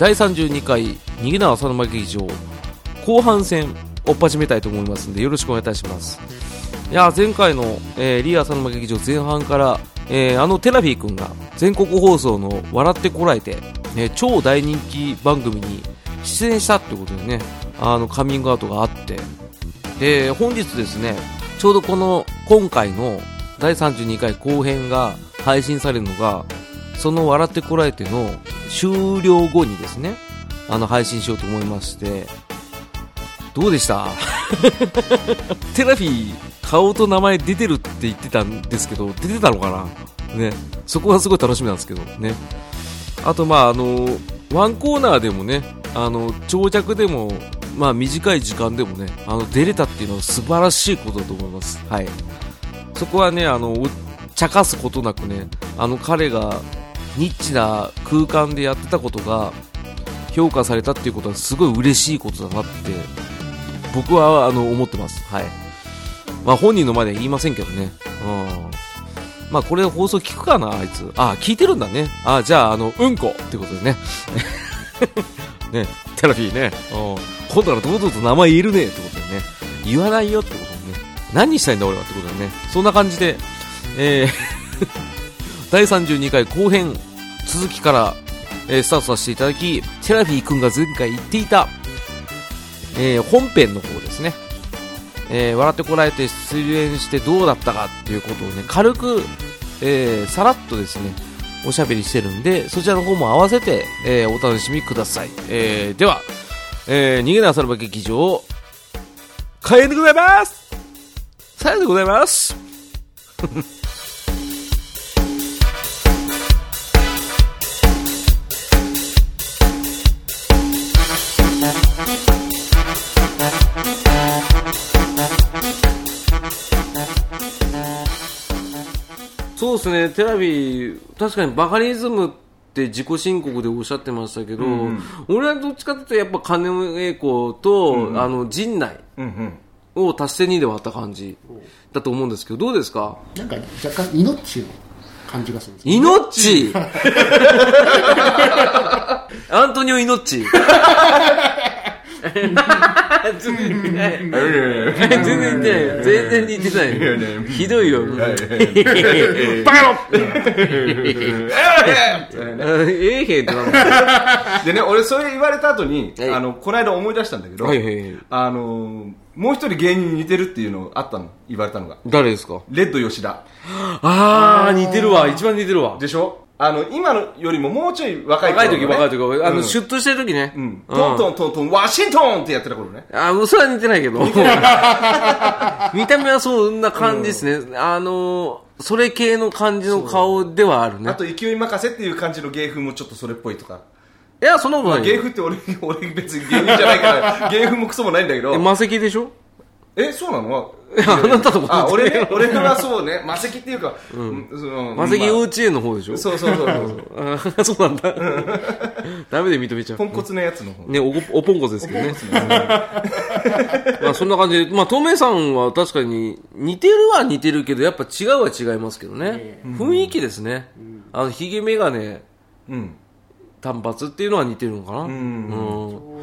第32回逃げ縄浅沼劇場後半戦を始めたいと思いますのでよろしくお願いいたします。いや前回の、えー、リア浅沼劇場前半から、えーあのテラフィー君が全国放送の「笑ってこらえて」えー超大人気番組に出演したってことでねあのカミングアウトがあってで本日ですねちょうどこの今回の第32回後編が配信されるのがその「笑ってこらえて」の終了後にですねあの配信しようと思いましてどうでした？テラフィー顔と名前出てるって言ってたんですけど出てたのかな？ね。そこはすごい楽しみなんですけどね。あとまああのワンコーナーでもねあの長尺でもまあ短い時間でもねあの出れたっていうのは素晴らしいことだと思います。はい。そこはねあの茶化すことなくねあの彼がニッチな空間でやってたことが評価されたっていうことはすごい嬉しいことだなって僕はあの思ってます。はい。まあ本人の前では言いませんけどね。うん。まあこれ放送聞くかなあいつ。あ聞いてるんだね。あじゃああのうんこってことでね。ね。テラフィーね。うん。今度から堂々と名前言えるねってことでね。言わないよってことでね。何したいんだ俺はってことでね。そんな感じでえー第32回後編続きから、えースタートさせていただきテラフィー君が前回言っていた、えー本編の方ですね、えー笑ってこらえて出演してどうだったかっていうことをね軽く、えーさらっとですねおしゃべりしてるんでそちらの方も合わせて、えーお楽しみください、えーでは、えー逃げなされば劇場開演でございます。さようでございます。ですね、テラビ、確かにバカリズムって自己申告でおっしゃってましたけど、俺はどっちかというと、やっぱ金栄子と、あの陣内うんうん。を足して2で割った感じだと思うんですけど、どうですか？なんか若干命の感じがするんですよイノッチアントニオ・イノッチ全然似てない。全然似てない。全然似てない。ひどいよ。バカ野郎ええへんってなんだでね、俺それ言われた後に、あの、この間思い出したんだけど、あの、もう一人芸人に似てるっていうのあったの、言われたのが。誰ですかレッド吉田。あー、似てるわ。一番似てるわ。でしょあの、今のよりももうちょい若い若い時、若い時、あの、うんシュッとしてる時ね。うん。トントントントン、ワシントンってやってた頃ね。あ、それは似てないけど。見た目はそんな感じですね。あの、それ系の感じの顔ではあるねあ。と、勢い任せっていう感じの芸風もちょっとそれっぽいとか。いや、そんなことまあ、ないよ。芸風って俺、俺別に芸人じゃないから、芸風もクソもないんだけどえ、。魔石でしょ？え、そうなの？やあなたとあ、俺ね、俺はそうね、魔石っていうか、うん、その魔石まあ幼稚園の方でしょ？そうそうそうそう。あーそうなんだ。ダメで認めちゃう。ポンコツのやつの方。ね、おごおポンコツですけどね まあそんな感じで、まあ、トメさんは確かに似てるは似てるけど、やっぱ違うは違いますけどね。雰囲気ですね。あの、ヒゲメガネ、うん。単発っていうのは似てるのかな？うん。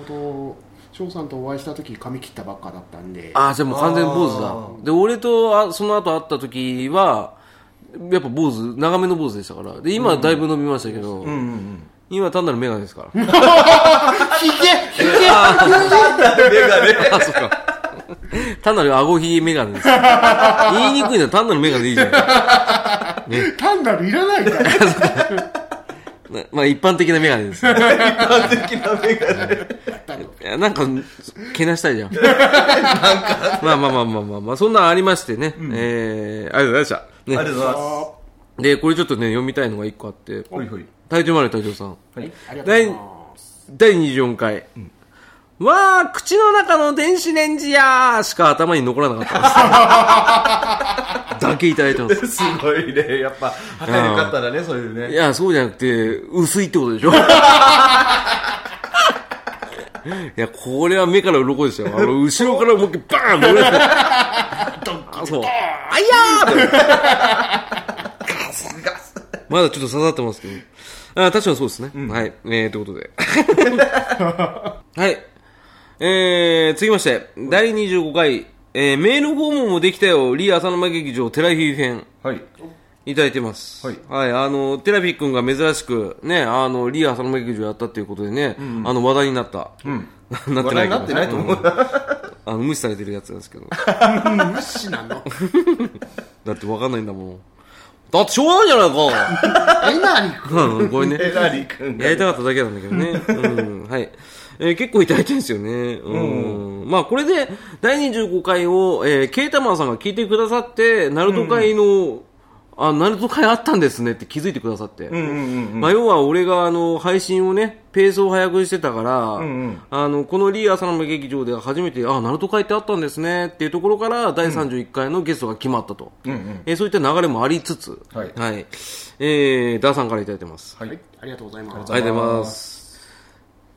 ちょうど翔さんとお会いした時髪切ったばっかだったんでああ、じゃあもう完全に坊主だあ。で、俺とあその後会った時は、やっぱ坊主、長めの坊主でしたから。で、今はだいぶ伸びましたけど、うんうんうん。今単なるメガネですから。ひげひげあ、そうか。単なる顎ひげメガネです。言いにくいのは単なるメガネでいいじゃん。単なるいらないから なまあ一般的なメガネです。い的なメガネ。やなんか、けなしたいじゃん。まあまあまあまあまあまあ、そんなんありましてね。えー、ありがとうございました。ありがとうございまで、これちょっとね、読みたいのが一個あって、す。ほいほい。隊長丸隊長さん。はいありがとうございます第24回。わー、口の中の電子レンジやーしか頭に残らなかったです。だけいただいてます。すごいね。やっぱ、仲良かったらね、そういうね。いや、そうじゃなくて、薄いってことでしょ いや、これは目から鱗ですよ。あの、後ろから思いっきりバーン乗れて。あ、そう。あいやーってまだちょっと刺さってますけど。あ確かにそうですね。はい。えー、ということで。はい。えー、続きまして、第25回、えー、メールフォームもできたよ、リー浅沼劇場テラフィー編。はい。いただいてます。はいあの、テラフィー君が珍しく、ね、あの、リー浅沼劇場やったっていうことでね、あの、話題になった。うん。なってないけど話題になってないと思う。あの、無視されてるやつなんですけど。無視なの だってわかんないんだもん。だってしょうがないじゃない えなりくか。うん、ごめんね。えラリー君がやりたかっただけなんだけどね。うん、はい。えー結構いただいてるんですよね。うん。まあ、これで、第25回を、えーケータマンさんが聞いてくださって、ナルト会の、あ、ナルト会あったんですねって気づいてくださって。うんうんうんうん。まあ、要は俺があの配信をね、ペースを早くしてたから、んうんあのこのリー浅沼劇場で初めて、あ、ナルト会ってあったんですねっていうところから、第31回のゲストが決まったと。うんうん。えーそういった流れもありつつ、はいえー、ダーさんからいただいてます。はい。ありがとうございますありがとうございます。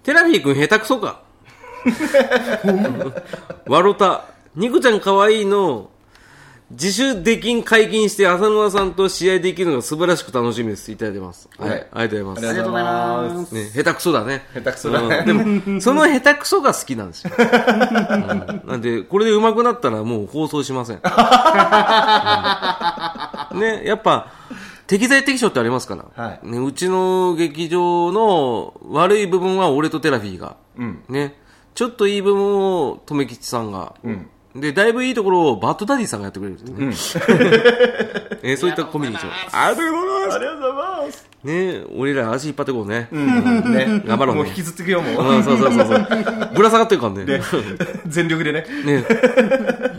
テラフィー君下手くそか。ワロタ、ニコちゃん可愛いの、自主出禁解禁して浅沼さんと試合できるのが素晴らしく楽しみです。いただいてます。はい。はいありがとうございます。ありがとうございますね、下手くそだね。下手くそだねうんでも、その下手くそが好きなんですよ。うんなんで、これで上手くなったらもう放送しません。うんね、やっぱ、適材適所ってありますから。はいね、うちの劇場の悪い部分は俺とテラフィーが。うん。ね、ちょっといい部分を留吉さんが。で、だいぶいいところをバッドダディさんがやってくれるんですね。えーそういったコミュニケーション。ありがとうございます。ありがとうございます。ね、俺ら足引っ張ってこうね。うん。ね。頑張ろうねもう引きずってくよ、もう。うん、そうそうそうそう。ぶら下がってるからね。全力でね。ね。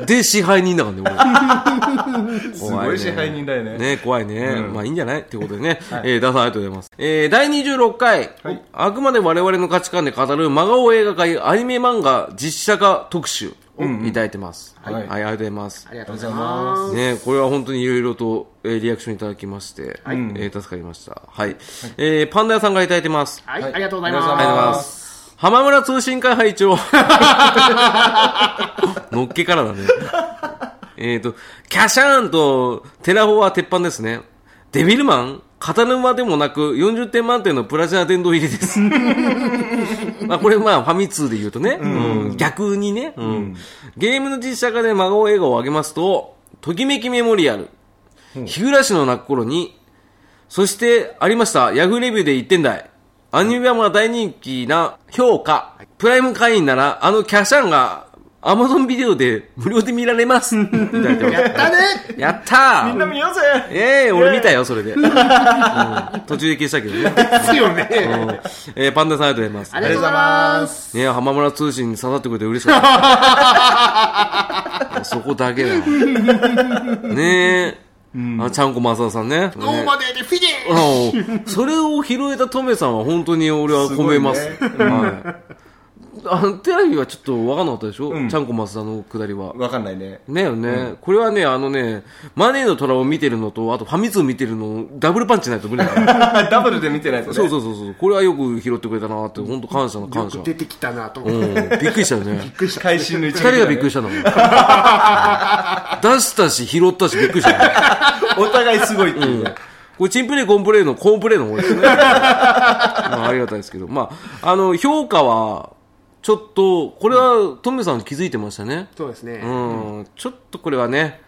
で、支配人だからね、すごい支配人だよ俺。ね。ね、怖いね。まあいいんじゃないってことでね。えー、ダーさんありがとうございます。えー、第26回。あくまで我々の価値観で語る真顔映画界アニメ漫画実写化特集をいただいてます。はい、はいありがとうございますあ。りがとうございますね、これは本当にいろいろと、えーリアクションいただきまして、えー助かりました。はい。えーパンダ屋さんがいただいてます。はい、はいありがとうございありがとうごありがとうございまますす。浜村通信会拝聴 のっけからだね。えっと、キャシャーンとテラフォは鉄板ですね。デビルマン片沼でもなく40点満点のプラチナ殿堂入りです。まあこれまあファミ通で言うとね、うん。逆にね、うん。ゲームの実写化で真顔映画を挙げますと、ときめきメモリアル、日暮らしの泣く頃に、そして、ありました。ヤフーレビューで1点台。アニメ版が大人気な評価。プライム会員なら、あのキャシャンが、アマゾンビデオで無料で見られます。やったねやったーみんな見ようぜええ俺見たよ、それで。うん途中で消したけどね。ですよねうんえーパンダさんありがとうございます。ありがとうございますね浜村通信に刺さってくれて嬉しかった。そこだけだ。ねえ。あ、ちゃんこまささんね。ノーマネーでフィニッシュそれを拾えたトメさんは本当に俺は褒めます。はい。あの、テラフィはちょっと分かんなかったでしょ、うんちゃんこマスダのくだりは。わかんないね。ねよね、これはね、あのね、マネーの虎を見てるのと、あとファミ通見てるの、ダブルパンチないと無理だから。ダブルで見てないとね。そうそうそうそう。これはよく拾ってくれたなって、本当感謝のよ感謝。く出てきたなと。うん、びっくりしたよね。会心の一二人がびっくりしたんだもん。出したし、拾ったし、びっくりした。お互いすごいっていうね。これ、チンプレー、コンプレーのコーンプレーの方ですね。まあ、ありがたいですけど。まあ、あの、評価は、ちょっと、これは、トメさん気づいてましたね。そうですね。うん、ちょっとこれはね、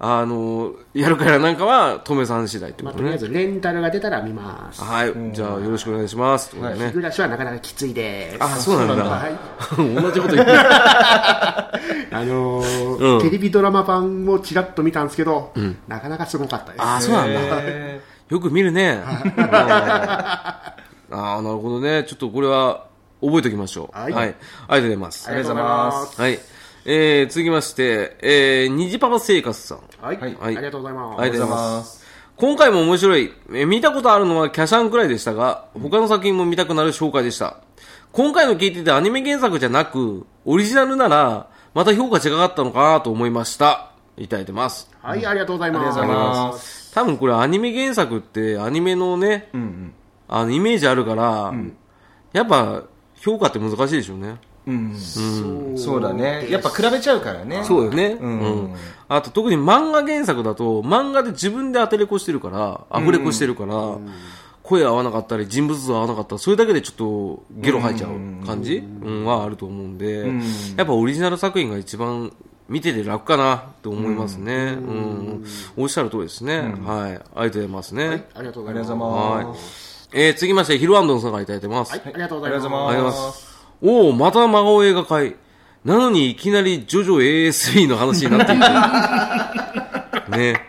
あの、やるからなんかは、トメさん次第ってまあ、ことね。とりあえずレンタルが出たら見ます。はい。じゃあ、よろしくお願いします。ってことでね。暮らしはなかなかきついです。あ、そうなんだ。はい。同じこと言ってる。あのーうんテレビドラマ版もちらっと見たんですけど、なかなかすごかったです。あ、そうなんだ。へよく見るね。うんああ、なるほどね。ちょっとこれは覚えておきましょう。は。はいいありがとうございます。ありがとうございます。はい。えー、続きまして、えー、虹パパ生活さん。はい。はいありがとうございます。ありがとうございま。ますす。今回も面白い。えー見たことあるのはキャシャンくらいでしたが、他の作品も見たくなる紹介でした。今回の聞いててアニメ原作じゃなく、オリジナルなら、また評価違かったのかなと思いました。いただいてます。はい、ありがとうございます。ありがとうございます。多分これアニメ原作ってアニメのね、うんうん。あのイメージあるから、やっぱ評価って難しいでしょうね。うんそうそうだね。やっぱ比べちゃうからね。そうよね。うんうんあと特に漫画原作だと、漫画で自分で当てれこしてるから、アフレコしてるから、こ声合わなかったり、人物像合わなかったら、それだけでちょっとゲロ吐いちゃう感じ？うんはあると思うんで、やっぱオリジナル作品が一番見てて楽かなと思いますね。うん。おっしゃる通りですね。はい。ありがとうございますね。ありがとうごありざいます。がとうございはいます。。えー、続きまして、ヒルアンドンさんからいただいてます。はい、ありがとうございます。ありがとうございますす。おお、また真顔映画会。なのにいきなりジョジョ ASB の話になっていて。ね。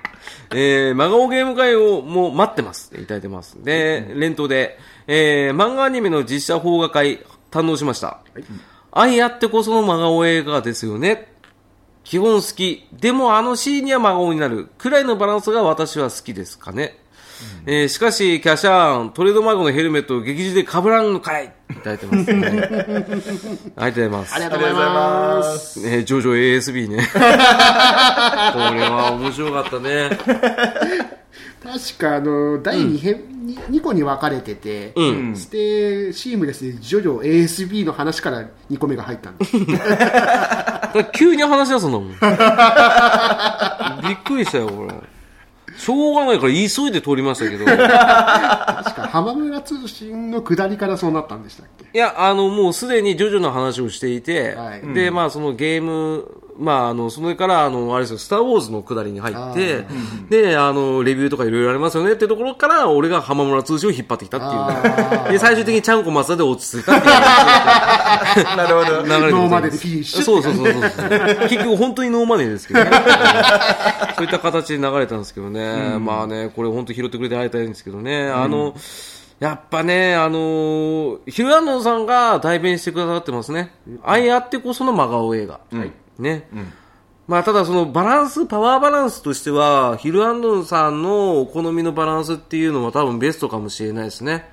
えー、真顔ゲーム会をもう待ってます。いただいてます。で、連投で、えー、漫画アニメの実写邦画会、堪能しました。愛あってこその真顔映画ですよね。基本好き。でもあのシーンには真顔になる。くらいのバランスが私は好きですかね。えーしかし、キャシャーン、トレードマークのヘルメットを劇中で被らんのかいいただいてますね。ありがとうございます。ありがとうございます。えー、ジョジョ ASB ね。これは面白かったね。確か、あの、第2編、に2個に分かれてて、うんして、シームレスでジョジョ ASB の話から2個目が入ったんです。急に話し出すんだもん。びっくりしたよ、これ。しょうがないから急いで通りましたけど。確か、浜村通信の下りからそうなったんでしたっけ？いや、あの、もうすでにジョジョの話をしていて、はいで、まあ、そのゲーム、まあ、あの、それから、あの、あれですよ、スター・ウォーズのくだりに入って、で、あの、レビューとかいろいろありますよねってところから、俺が浜村通信を引っ張ってきたっていう。で、最終的にちゃんこ松田で落ち着いたっていう。なるほど。流れノーマネでフィニッシュそうそうそうそう。結局本当にノーマネーですけどね。そういった形で流れたんですけどね。まあね、これ本当拾ってくれてありがたいんですけどね。あの、やっぱね、あのヒルアンドンさんが代弁してくださってますね。愛あってこその真顔映画。ね。まあ、ただそのバランス、パワーバランスとしては、ヒルアンドンさんのお好みのバランスっていうのは多分ベストかもしれないですね。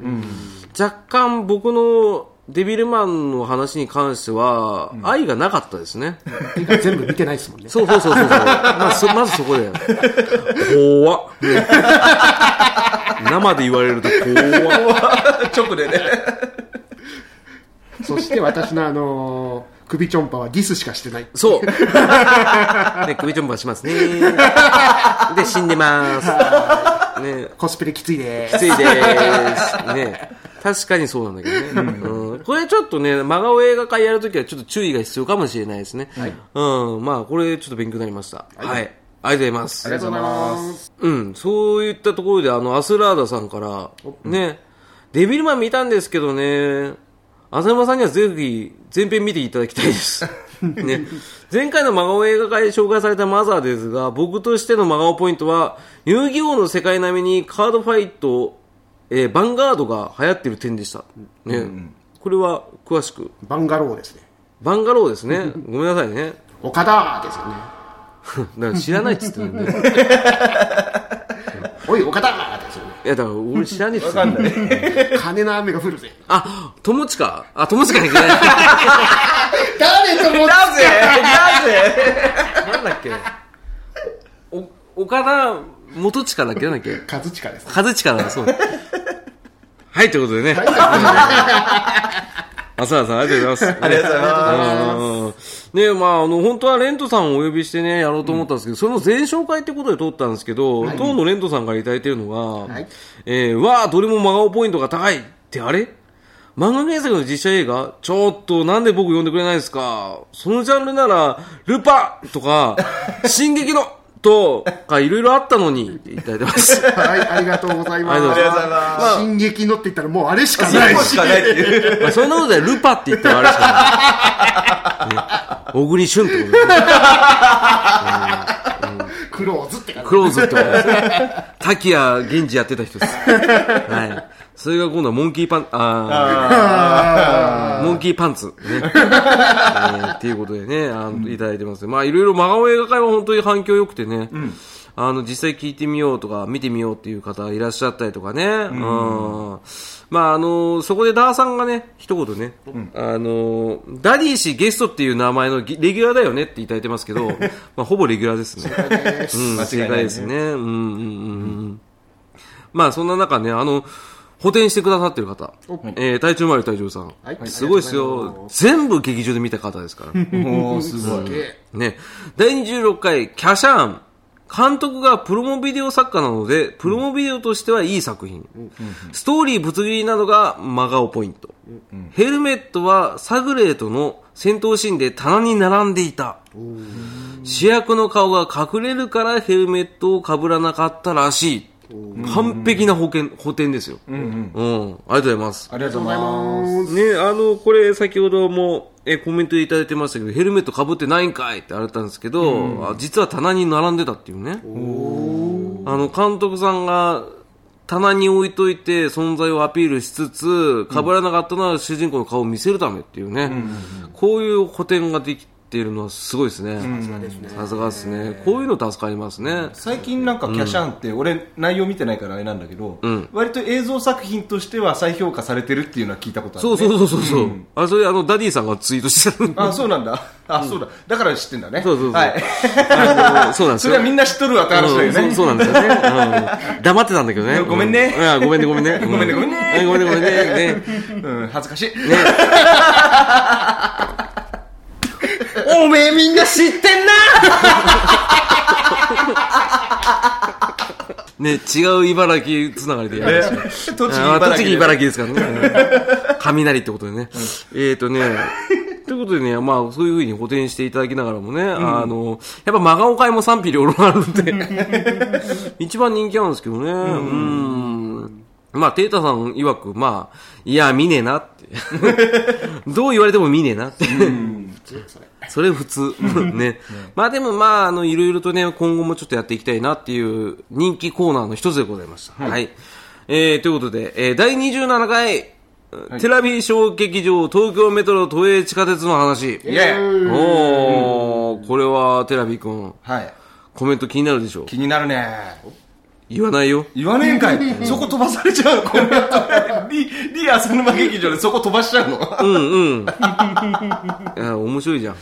若干僕のデビルマンの話に関しては、愛がなかったですね。ていうか全部見てないですもんね。そうそうそうそうそう。まあ、そまずそこで。怖っ。ね生で言われると怖っ。直でね。そして私のあのー首ちょんぱはディスしかしてない。そう。で、首ちょんぱしますね。で、死んでます。ね、コスプレきついできついです。ね。確かにそうなんだけどね。うん、これちょっとね、真顔映画会やるときはちょっと注意が必要かもしれないですね。うん。まあ、これちょっと勉強になりました。はい。ありがとうございます。ありがとうございます。うん、そういったところで、あの、アスラーダさんから、ね、デビルマン見たんですけどね、浅山さんにはぜひ、前編見ていただきたいです。ね、前回の真顔映画会で紹介されたマザーですが、僕としての真顔ポイントは、遊戯王の世界並みにカードファイト、えーバンガードが流行ってる点でした。ね、これは詳しく。バンガローですね。バンガローですね。ごめんなさいね。岡田ですよね。だから知らないっつってるんで。おい、岡田ですよね。いや、だから俺知らねえっつってるんで。金の雨が降るぜ。あ、友近あ、友近にいけない。誰と思っなぜ？なぜ？なんだっけ？お、岡田元近だっけ？なんだっけ？カズチカですね。和近だ、そう。はい、ということでね。浅田さん、ありがとうございます。ありがとうございます。ねまあ、あの、本当はレントさんをお呼びしてね、やろうと思ったんですけど、その前紹介ってことで撮ったんですけど、当のレントさんからいただいてるのが、はい。えー、わあ、どれも真顔ポイントが高いってあれ？漫画原作の実写映画？ちょっとなんで僕呼んでくれないんですか？そのジャンルなら、ルパとか、進撃のとかいろいろあったのにっていただいてます。はい、ありがとうございます。ありがとうございます進撃のって言ったらもうあれしかないし。かないっていう。まあ、そんなことでルパって言ったらあれしかない。ね、小栗旬ってことですね。クローズって感じ。クローズってことですね。滝谷源治やってた人です。はい。それが今度はモンキーパン、あーモンキーパンツ。ね。えーっていうことでね、あの、いただいてます。まあ、いろいろ真顔映画会は本当に反響良くてね。あの、実際聞いてみようとか、見てみようっていう方いらっしゃったりとかね。うん。まあ、あの、そこでダーさんがね、一言ね、あの、ダディ氏ゲストっていう名前のギレギュラーだよねっていただいてますけど、まあ、ほぼレギュラーですね。うん、間違いない正解ですね。うん、うん、うんうん。まあ、そんな中ね、あの、補填してくださってる方、えー、隊長丸隊長さん、はいすごいですよま。全部劇場で見た方ですから。もうすごい。ね。第26回、キャシャーン。監督がプロモビデオ作家なので、プロモビデオとしてはいい作品。ストーリー、ぶつ切りなどが真顔ポイント。ヘルメットはサグレートの戦闘シーンで棚に並んでいた。主役の顔が隠れるからヘルメットを被らなかったらしい。完璧な保険補填ですよ。うん、ありがとうございます。ありがとうございます。ね、あの、これ先ほども、え、コメントいただいてましたけど、ヘルメット被ってないんかいってあれたんですけど、あ実は棚に並んでたっていうね。あの、監督さんが、棚に置いといて存在をアピールしつつ、被らなかったのは主人公の顔を見せるためっていうね。こういう補填ができているのはすごいですね。さすがですね。こういうの助かりますね。最近なんかキャシャンって、俺内容見てないからあれなんだけど、割と映像作品としては再評価されてるっていうのは聞いたことある、ね。そうそうそうそう。うあ、それあの、ダディさんがツイートしてたあ、そうなんだ。あ、そうだ。だから知ってんだね。そうそうそうはい。そうなんですよ。それはみんな知っとるわって話だよね。うんそうそうなんですよね。うん黙ってたんだけどね。ごめんねうあごめんね、ごめんね。ごめんねごめんねうごめんね、ごめんね。ねうん、恥ずかしい。おめえみんな知ってんな ね、違う茨城つながりでやりましょう。栃木、あー栃木、茨城。城ですからね。雷ってことでね。えっとね、ということでね、まあ、そういうふうに補填していただきながらもね、あの、やっぱ真顔会も賛否両論あるんで、一番人気なんですけどね。うん。まあ、テータさん曰く、まあ、いや、見ねえなって。どう言われても見ねえなって。それそれ普通。ね。まあでもまあ、あの、いろいろとね、今後もちょっとやっていきたいなっていう人気コーナーの一つでございました。はい。えー、ということで、えー、第27回、テラビ小劇場東京メトロ都営地下鉄の話。イェーイおー、これはテラビ君、はい。コメント気になるでしょう。気になるね。言わないよ。言わねえんかい。そこ飛ばされちゃうのコメント。リ、リア浅沼劇場でそこ飛ばしちゃうの？うんうん。いや、面白いじゃん。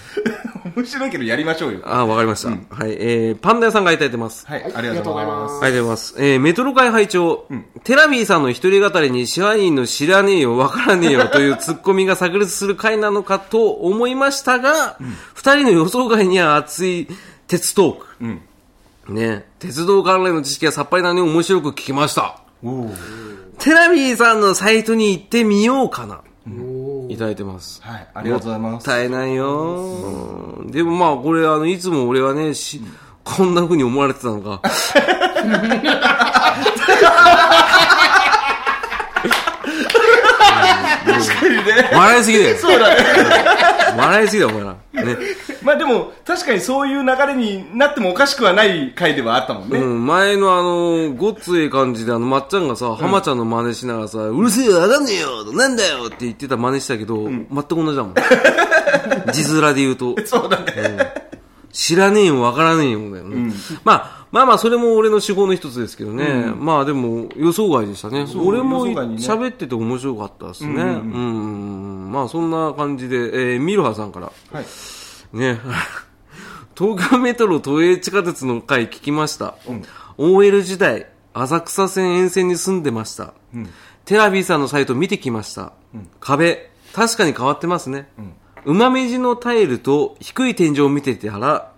面白いけどやりましょうよ。あー、わかりました。はい。えー、パンダ屋さんがいただいてます。はい、ありがとうございます。ありがとうございます。えー、メトロ会拝聴、テラビーさんの一人語りに支配人の知らねえよ、わからねえよというツッコミが炸裂する回なのかと思いましたが、二、人の予想外には熱い鉄トーク。うん。ね、鉄道関連の知識がさっぱりなのに面白く聞きました。テラビーさんのサイトに行ってみようかな。いただいてます。はい、ありがとうございまもっす。たいないよ、でもまあこれあのいつも俺はねしこんな風に思われてたのか 笑いすぎだよそうだね。笑いすぎだよお前らねまあでも、確かにそういう流れになってもおかしくはない回ではあったもんね。うん、前のあの、ごっつええ感じで、あの、まっちゃんがさ、浜ちゃんの真似しながらさ、うるせえよ、わかんねえよ、なんだよって言ってた真似したけど、全く同じだもん。字面で言うと。そうだね。知らねえよ、わからねえよ、だよね。まあ、まあまあ、それも俺の手法の一つですけどね。まあでも、予想外でしたね。俺も喋ってて面白かったですね。うん、まあそんな感じで、えー、ミルハさんから。はい。ね。東京メトロ都営地下鉄の回聞きました。OL 時代、浅草線沿線に住んでました。テラビーさんのサイト見てきました。壁、確かに変わってますね。馬目地のタイルと低い天井を見てたら、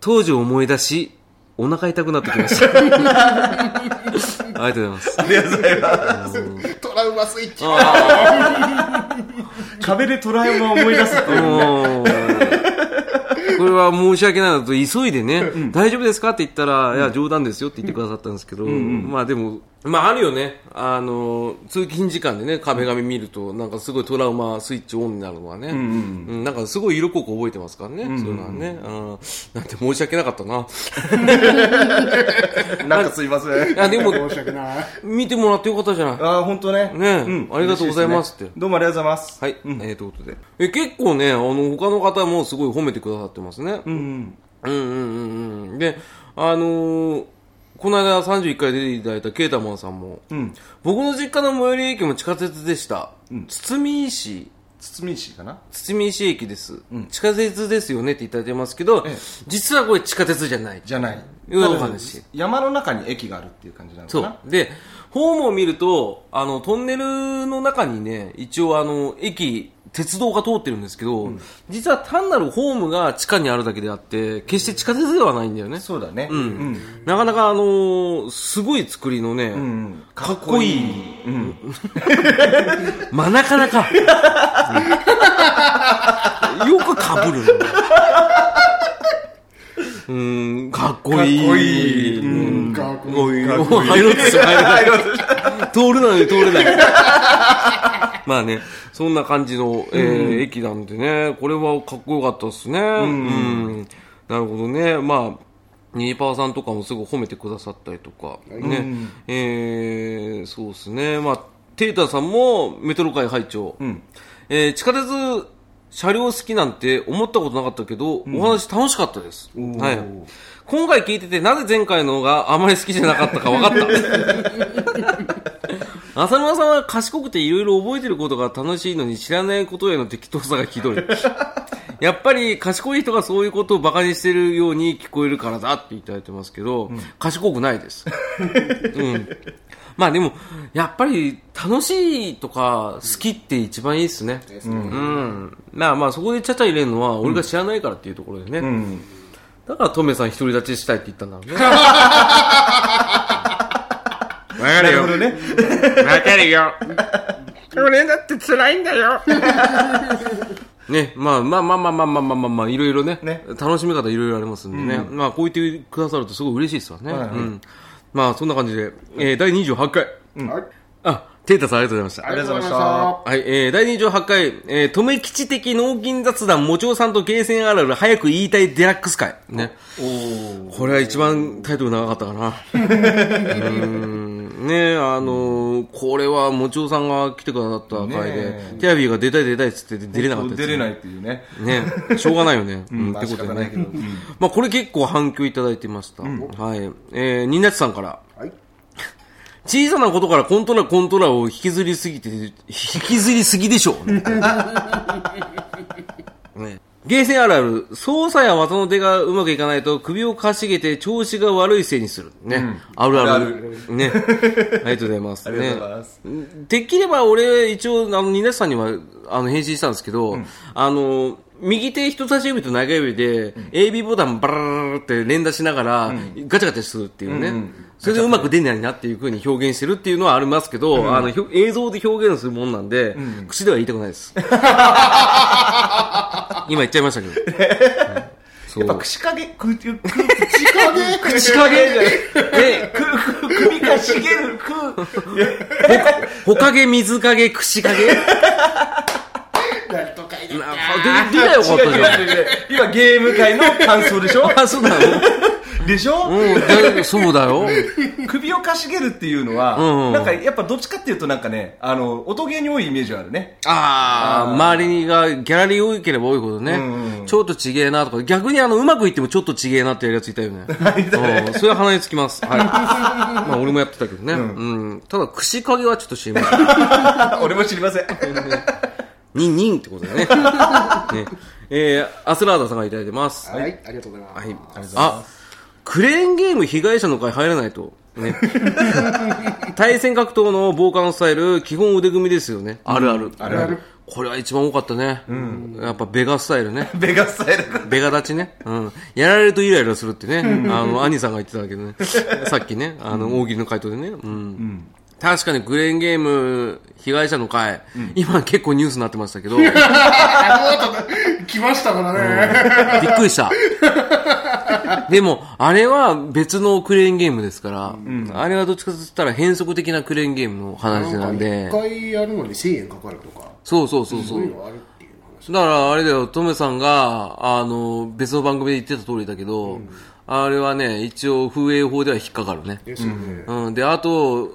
当時を思い出し、お腹痛くなってきました。ありがとうございます。ありがとうございます。トラウマスイッチ壁でトラウマを思い出すっていう。もうこれは申し訳ないのと、急いでね、大丈夫ですか？って言ったら、いや、冗談ですよって言ってくださったんですけど、まあでも、まああるよね、あの、通勤時間でね、壁紙見ると、なんかすごいトラウマスイッチオンになるのはね、うんなんかすごい色濃く覚えてますからね、そういうのはね、うんなんて申し訳なかったな。なんかすいません。いや、でも、申し訳ない見てもらってよかったじゃない。ああ、本当ね。ねえありがとうございますってねどうもありがとうございます。はい、えーということで。え、結構ね、あの、他の方もすごい褒めてくださってますね。うんうん。うんうんうんうん。で、あのーこの間31回出ていただいたケータマンさんも、うん。僕の実家の最寄り駅も地下鉄でした。堤石、堤石かな？堤石駅です、地下鉄ですよねって言っていただいてますけど、ええ実はこれ地下鉄じゃない。じゃない。いうお話山の中に駅があるっていう感じなのかそなう。で、ホームを見ると、あの、トンネルの中にね、一応あの、駅鉄道が通ってるんですけど、実は単なるホームが地下にあるだけであって、決して地下鉄ではないんだよね。そうだね。うん。なかなかあのーすごい作りのね、うんかっこいい。うん。まあなかなか。うんよくかぶるね。うん、かっこいい。かっこいいうんかっこいいこういう入ろうとして。通れない、通れない。まあね、そんな感じの、えー駅なんでね、これはかっこよかったですね。うん。なるほどね。まあ、ニーパーさんとかもすごい褒めてくださったりとか、ね。えー、そうですね。まあ、テータさんもメトロ会会長。んえー地下鉄車両好きなんて思ったことなかったけど、お話楽しかったです。はい。今回聞いてて、なぜ前回のがあまり好きじゃなかったか分かった。浅沼さんは賢くていろいろ覚えてることが楽しいのに知らないことへの適当さがひどい。やっぱり賢い人がそういうことを馬鹿にしてるように聞こえるからだっていただいてますけど、賢くないです。うん。まあでも、やっぱり楽しいとか好きって一番いいっすね。うん。まあまあそこでちゃちゃ入れるのは俺が知らないからっていうところでね。うん。だからトメさん独り立ちしたいって言ったんだろうね。わかなるほどね。わかるよ。俺だって辛いんだよ。ね、まあまあまあまあまあまあまあまあ、まあ、いろいろねね楽しみ方いろいろありますんでね。まあこう言ってくださるとすごい嬉しいですわね。はいはいうん。まあそんな感じで、えー、第28回。はいあ、テータさんありがとうございました。ありがとうございましはい、えー、第28回、えー、留吉的脳筋雑談、もちおさんとゲーセンあるある、早く言いたいデラックス会。ね。これは一番タイトル長かったかな。うーん。ねあのーこれはもちおさんが来てくださった回でね、テラビーが出たい出たいっつって出れなかったやつ出れないっていうね。ね、しょうがないよね。うん、まあってことでね仕方ないけど。まあこれ結構反響いただいてました。はい。えー、ニナチさんから。たはい小さなことからコントラコントラを引きずりすぎて、引きずりすぎでしょう。ね、ゲーセンあるある、操作や技の出がうまくいかないと首をかしげて調子が悪いせいにする。ね。あるあある。るね。ありがとうございます。ありがとうございます。ねできれば俺、一応、あの、ニナさんには、あの、返信したんですけど、あの、右手人差し指と長指で、AB ボタンバラララって連打しながら、ガチャガチャするっていうね。うんうんそれでうまく出ないなっていう風に表現してるっていうのはありますけど、あの、ひょ映像で表現するもんなんで、口では言いたくないです。今言っちゃいましたけど。う んそう。やっぱ口影、く、く、く、口影 口影じゃない。で、く、く、首かしげる、く、ほかげ、水影、口影なんとかいなあ出て出たよ今ゲーム界の感想でしょ？あ、そうだよ。でしょ？うん、だそうだよ。首をかしげるっていうのは、うんうんなんかやっぱどっちかっていうとなんかね、あの、音ゲーに多いイメージはあるね。ああ、周りがギャラリー多ければ多いほどね、うんうんちょっとちげえなとか、逆にあの、うまくいってもちょっとちげえなってやるやついたよね。うん、それは鼻につきます。はい。まあ、俺もやってたけどね。うん。ただ、串影はちょっと知りません。俺も知りません。ニンニンってことだね。ねえー、アスラーダさんがいただいてます。はいありがとうございますはい。あ、クレーンゲーム被害者の会入らないと。ね。対戦格闘の防寒スタイル、基本腕組みですよね。あるある。あるある。これは一番多かったね。やっぱベガスタイルね。ベガスタイル。ベガ立ちね。うん。やられるとイライラするってね。あの、兄さんが言ってたけどね。さっきね、あの、大喜利の回答でね。うん。確かにクレーンゲーム被害者の会、今結構ニュースになってましたけど、びっ来ましたからねくりした。でも、あれは別のクレーンゲームですから、あれはどっちかと言ったら変則的なクレーンゲームの話なんで一、回やるのに1000円かかるとかそうそうそうそそういうう。のあるっていう話だからあれだよ、トメさんが、あの、別の番組で言ってた通りだけど、あれはね、一応風営法では引っかかるね。ですよねうん。で、あと、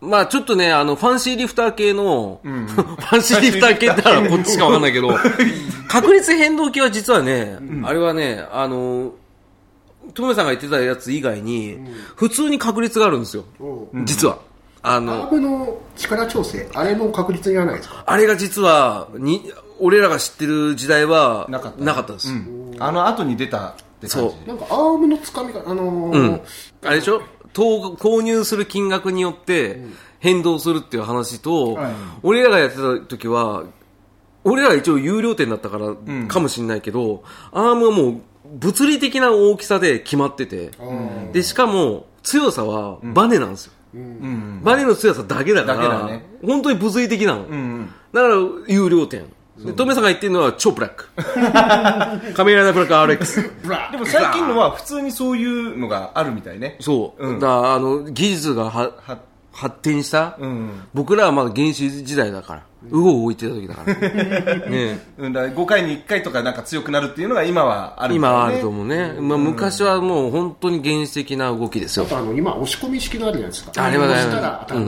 まあちょっとね、あの、ファンシーリフター系の、ファンシーリフター系ってらこっちしかわかんないけど、確率変動系は実はね、あれはね、あの、トメさんが言ってたやつ以外に、普通に確率があるんですよ。お実は。あアの、ームの力調整あれの確率にはないですか？あれが実は、に、俺らが知ってる時代は、なかった。なかったです。うん。あの後に出たって感じ。そうなんかアームのつかみがあのーうん。あれでしょ？投購入する金額によって変動するっていう話と、はい俺らがやってた時は、俺ら一応有料店だったからかもしれないけど、アームはもう物理的な大きさで決まってて、で、しかも強さはバネなんですよ。うんバネの強さだけだから、だけだね本当に物理的なの。うんだから、有料店。で、トメさんが言ってるのは超ブラック。カメラダブラック RX。でも最近のは普通にそういうのがあるみたいねそう。うんだあの、技術がはは発展した、うん僕らはまだ原始時代だから。ウゴを置いてた時だから。ね。うんだから5回に1回とかなんか強くなるっていうのが今はあるね。今はあると思うね。まあ、昔はもう本当に原始的な動きですよ。あとあの今押し込み式のあるじゃないですか。あれはしたら当たる、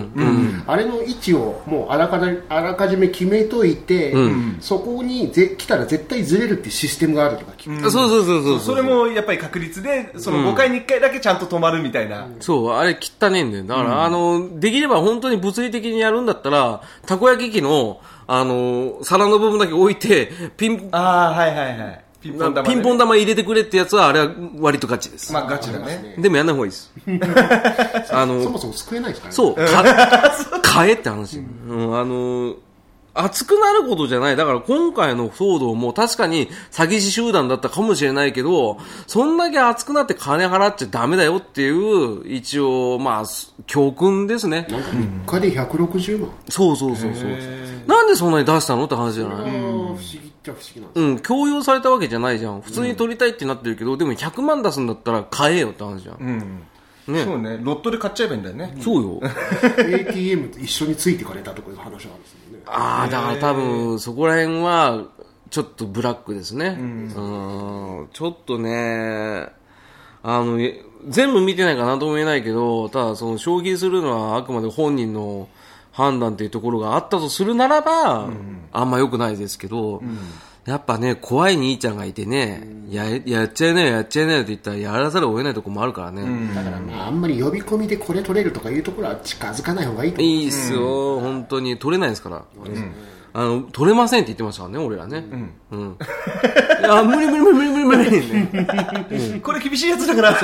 あれの位置をもうあらかじあらかじめ決めといて、そこにぜ来たら絶対ずれるっていうシステムがあるとか聞く、そうそうそうそう。それもやっぱり確率でその5回に1回だけちゃんと止まるみたいな、そう、あれ汚ねえんだよ。だから、あの、できれば本当に物理的にやるんだったら、たこ焼き器の、あの、皿の部分だけ置いて、ピン、ああはいはいはいピンポン玉、ね、ピンポン玉入れてくれってやつは、あれは割とガチです。まあガチだねでもやんない方がいいです。あの、そもそも救えないですからねそう、か、買えって話。うん、あの、熱くなることじゃない。だから今回の騒動も確かに詐欺師集団だったかもしれないけど、そんだけ熱くなって金払っちゃダメだよっていう、一応、まあ、教訓ですね。なんか3日で160万、そうそうそうそう。なんでそんなに出したのって話じゃない、不思議っちゃ不思議なんですうん、強要されたわけじゃないじゃん。普通に取りたいってなってるけど、でも100万出すんだったら買えよって話じゃん。うんねそうねロットで買っちゃえばいいんだよね、そうよ。ATM と一緒についてかれたとかいう話なんですよねああ、だから多分、そこら辺は、ちょっとブラックですね。うん、ちょっとね、あの、え全部見てないから何とも言えないけど、ただその消費するのはあくまで本人の判断というところがあったとするならば、あんま良くないですけど、やっぱね、怖い兄ちゃんがいてね、や、やっちゃえないよやっちゃえないよって言ったらやらざるを得ないところもあるからね。だからまああんまり呼び込みでこれ取れるとかいうところは近づかない方がいいと思ういいっすよ、本当に。取れないですから。あの、取れませんって言ってましたからね、俺らね。うん。いや、無理無理無理無理無理無理、ね。これ厳しいやつだから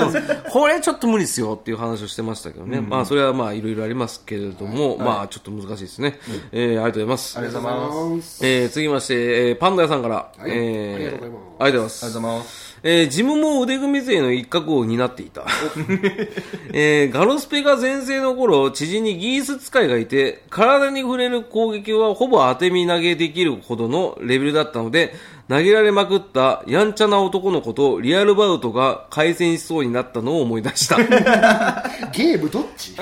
これちょっと無理っすよっていう話をしてましたけどね。まあ、それはまあ、いろいろありますけれども、まあ、ちょっと難しいですね。えー、ありがとうございます。ありがとうございますえー、続きまして、えー、パンダ屋さんから、いえー、ありがとうございますありがとうございます。ございますえー、自分も腕組み勢の一角を担っていた。えー、ガロスペが前世の頃、知人にギース使いがいて、体に触れる攻撃はほぼ当て身投げできるほどのレベルだったので、投げられまくったやんちゃな男の子とリアルバウトが改善しそうになったのを思い出した。ゲームどっち？ス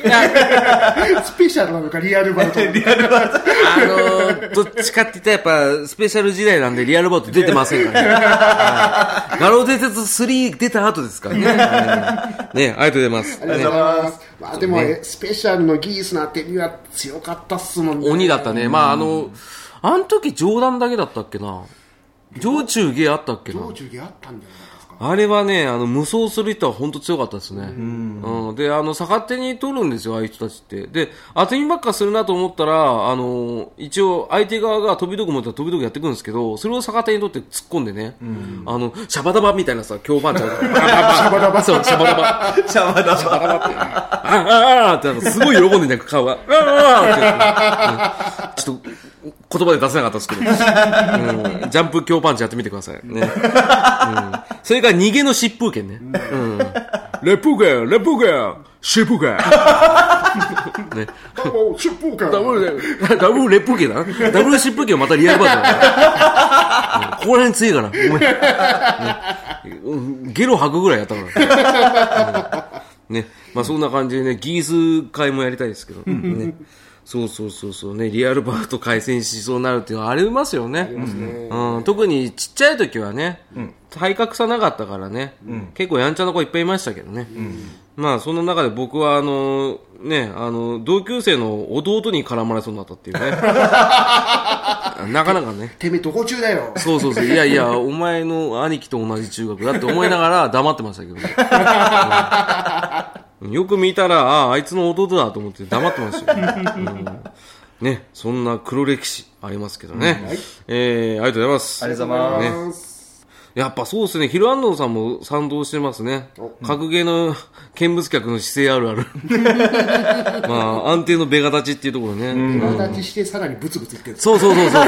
ペシャルなのかリアルバウトなのかあのー、どっちかって言ったらやっぱスペシャル時代なんでリアルバウト出てませんからね。はロ伝説3出た後ですからね。はいね、ありがとうございます。ありがとうございます。まあでも、スペシャルのギースの当て身は強かったっすもんね。鬼だったね。まあ、あの、あの時冗談だけだったっけな。上中下あったっけな。道中であったんじゃなかったですか。あれはね、あの、無双する人は本当強かったですね。うん。で、あの、逆手に取るんですよ、ああいう人たちって。で、当て身ばっかするなと思ったら、あの、一応、相手側が飛び道具持ったら飛び道具やってくるんですけど、それを逆手に取って突っ込んでね、あの、シャバダバみたいなさ、強パンチあるから。シャバダバそう、シャバダバ。シャワーだシャバダバって。ああああってなんかすごい喜んでね、顔が。あああって。うんちょっと、言葉で出せなかったですけど。うんジャンプ強パンチやってみてください。ね。うんそれから逃げの疾風剣ね。うん。レプゲレプゲ疾風剣。ね。お出風か。ダブルで、ダブルレプゲだな。ダブル疾風剣はまたリアルバージョンだな。うんここら辺強いから。ごめんねうんゲロ吐くぐらいやったから。うんね。まあそんな感じでね、ギース会もやりたいですけど。ね。そうそうそうそうね、リアルバーと回戦しそうになるっていうのはありますよね。うん、特にちっちゃい時はね、体格差なかったからね、結構やんちゃな子いっぱいいましたけどね。まあその中で僕はあの、ね、あの、同級生の弟に絡まれそうになったっていうね。なかなかね。てめえどこ中だよ。そうそうそう。いやいや、お前の兄貴と同じ中学だって思いながら黙ってましたけどね。うん。よく見たら、ああ、あいつの弟だと思って黙ってましたよ、うん。ね、そんな黒歴史ありますけどね。えー、ありがとうございます。ありがとうございます。ねやっぱそうですね、ヒルアンドンさんも賛同してますね。格ゲーの見物客の姿勢あるある。まあ、安定のベガ立ちっていうところね。今立ちしてさらにブツブツ言ってるそうそうそうそう。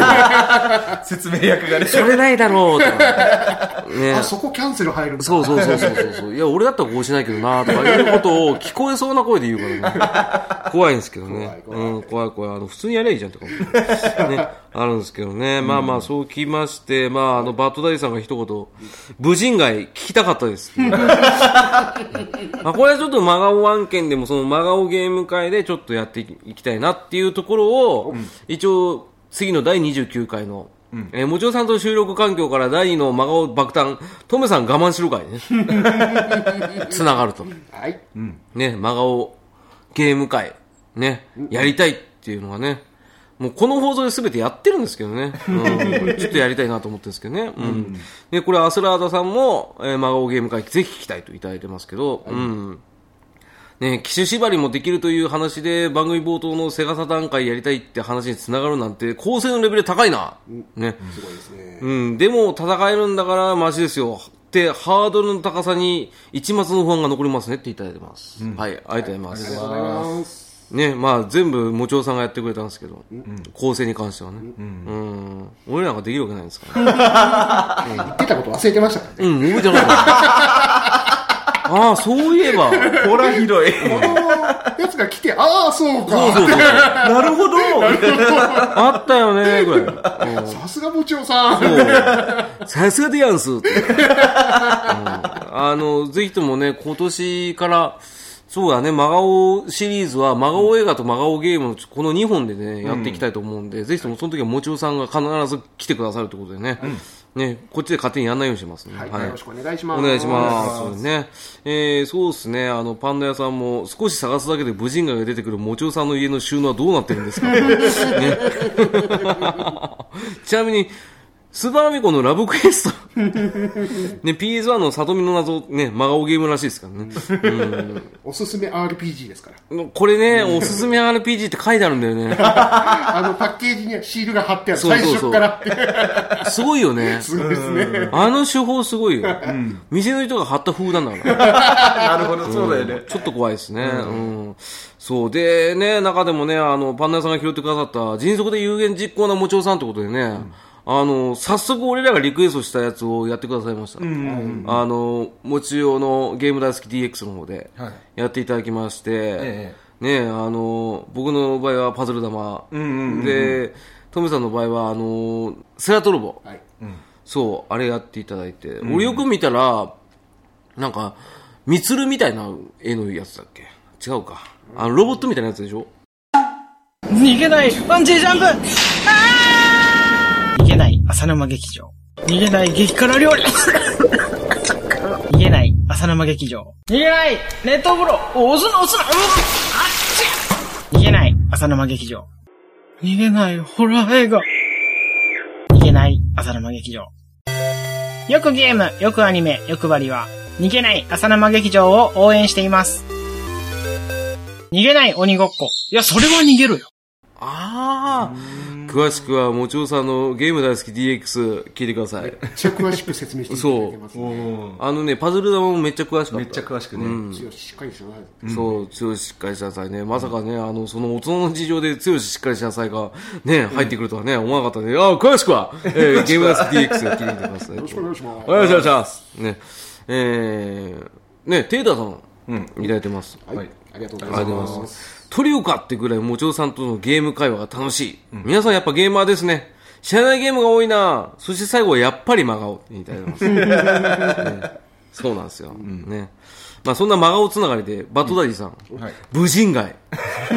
説明役がね。それないだろうとか。ねあ、そこキャンセル入るんだ。そうそうそうそうそうそう。いや、俺だったらこうしないけどなとかいうことを聞こえそうな声で言うからね。怖いんですけどね。怖い怖いうん、怖い怖い。あの、普通にやればいいじゃんとか。ね、あるんですけどね。まあまあ、そう聞きまして、まあ、あの、バッドダディさんが一言、無人街聞きたかったです。まあ、これはちょっと真顔案件でも、その真顔ゲーム会でちょっとやっていきたいなっていうところを、一応、次の第29回の、えーもちろさんと収録環境から第2の真顔爆誕、トメさん我慢しろかいね。つながると。はい。ね、真顔ゲーム会、ね、やりたいっていうのがね、もうこの放送で全てやってるんですけどね。うん、ちょっとやりたいなと思ってるんですけどね。うん。で、これアスラーダさんも、えー、真顔ゲーム会ぜひ聞きたいといただいてますけど、うん。ね、機種縛りもできるという話で番組冒頭のセガサ段階やりたいって話につながるなんて構成のレベル高いな。ね。すごいですね。うん、でも戦えるんだからマシですよ。って、ハードルの高さに一抹の不安が残りますねっていただいてます。はい、ありがとうございます。ありがとうございます。ね、まあ全部、もちおさんがやってくれたんですけど、構成に関してはね。うん。俺なんかできるわけないんですから、ね。言ってたこと忘れてましたからね。うん、覚えてなかった。ああ、そういえば。ほらひどい。このやつが来て、ああ、そうそうか。そうそう。なるほど。あったよね、ぐらい。うんさすが部長さん。さすがでやんす。うんあの、ぜひともね、今年から、そうだね、真顔シリーズは、真顔映画と真顔ゲームのこの2本でね、やっていきたいと思うんで、ぜひともその時はもちおさんが必ず来てくださるということでね、ね、こっちで勝手にやんないようにしますね。はい、よろしくお願いします。お願いします。ね。えー、そうですね。あの、パンダ屋さんも少し探すだけで無人街が出てくるもちおさんの家の収納はどうなってるんですか ね。ちなみに、スーパーミコのラブクエスト。ね、PS1 の里見の謎、ね、真顔ゲームらしいですからね。おすすめ RPG ですから。うん、これね、おすすめ RPG って書いてあるんだよね。あの、パッケージにはシールが貼ってある。そうそうそう最初から。すごいよね。すごいですね。あの手法すごいよ。店の人が貼った風なんだから。なるほど、そうだよね。ちょっと怖いですね。うん。そう。で、ね、中でもね、あの、パンダ屋さんが拾ってくださった、迅速で有言実行なもちおさんってことでね、あの、早速俺らがリクエストしたやつをやってくださいました。あの、もちおのゲーム大好き DX の方ではい、やっていただきまして、えね、あの、僕の場合はパズル玉。で、トムさんの場合は、あの、セラトロボ。はい。そう、あれやっていただいて。俺よく見たら、なんか、ミツルみたいな絵のやつだっけ？違うか。あの、ロボットみたいなやつでしょ？逃げないバンジージャンプ逃げない浅沼劇場。逃げない激辛料理逃げない浅沼劇場。逃げない熱湯風呂押すな押すなあっち逃げない浅沼劇場。逃げないホラー映画。逃げない浅沼劇場。よくゲーム、よくアニメ、よくバリは、逃げない浅沼劇場を応援しています。逃げない鬼ごっこ。いや、それは逃げるよ。ああ詳しくは、もちおさんのゲーム大好き DX 聞いてください。めっちゃ詳しく説明していただいてますね。あのね、パズル玉もめっちゃ詳しかった。めっちゃ詳しくね。強ししっかりしてください。そう、強ししっかりしなさいね。まさかね、あの、その大人の事情で強ししっかりしなさいが、ね、入ってくるとはね、思わなかったんで、ああ、詳しくは、えー、ゲームダス DX 聞いてください。よろしくお願いしますお願いします。ね、えー、ね、テイターさん、うん、いただいてます。はい。ありがとうごありがとうございま。す。トリオかってぐらい、もちおさんとのゲーム会話が楽しい。皆さんやっぱゲーマーですね。知らないゲームが多いなそして最後はやっぱり真顔って言いたいます、ねそうなんですよ。ね。まあそんな真顔つながりで、バットダディさん、はい無人街。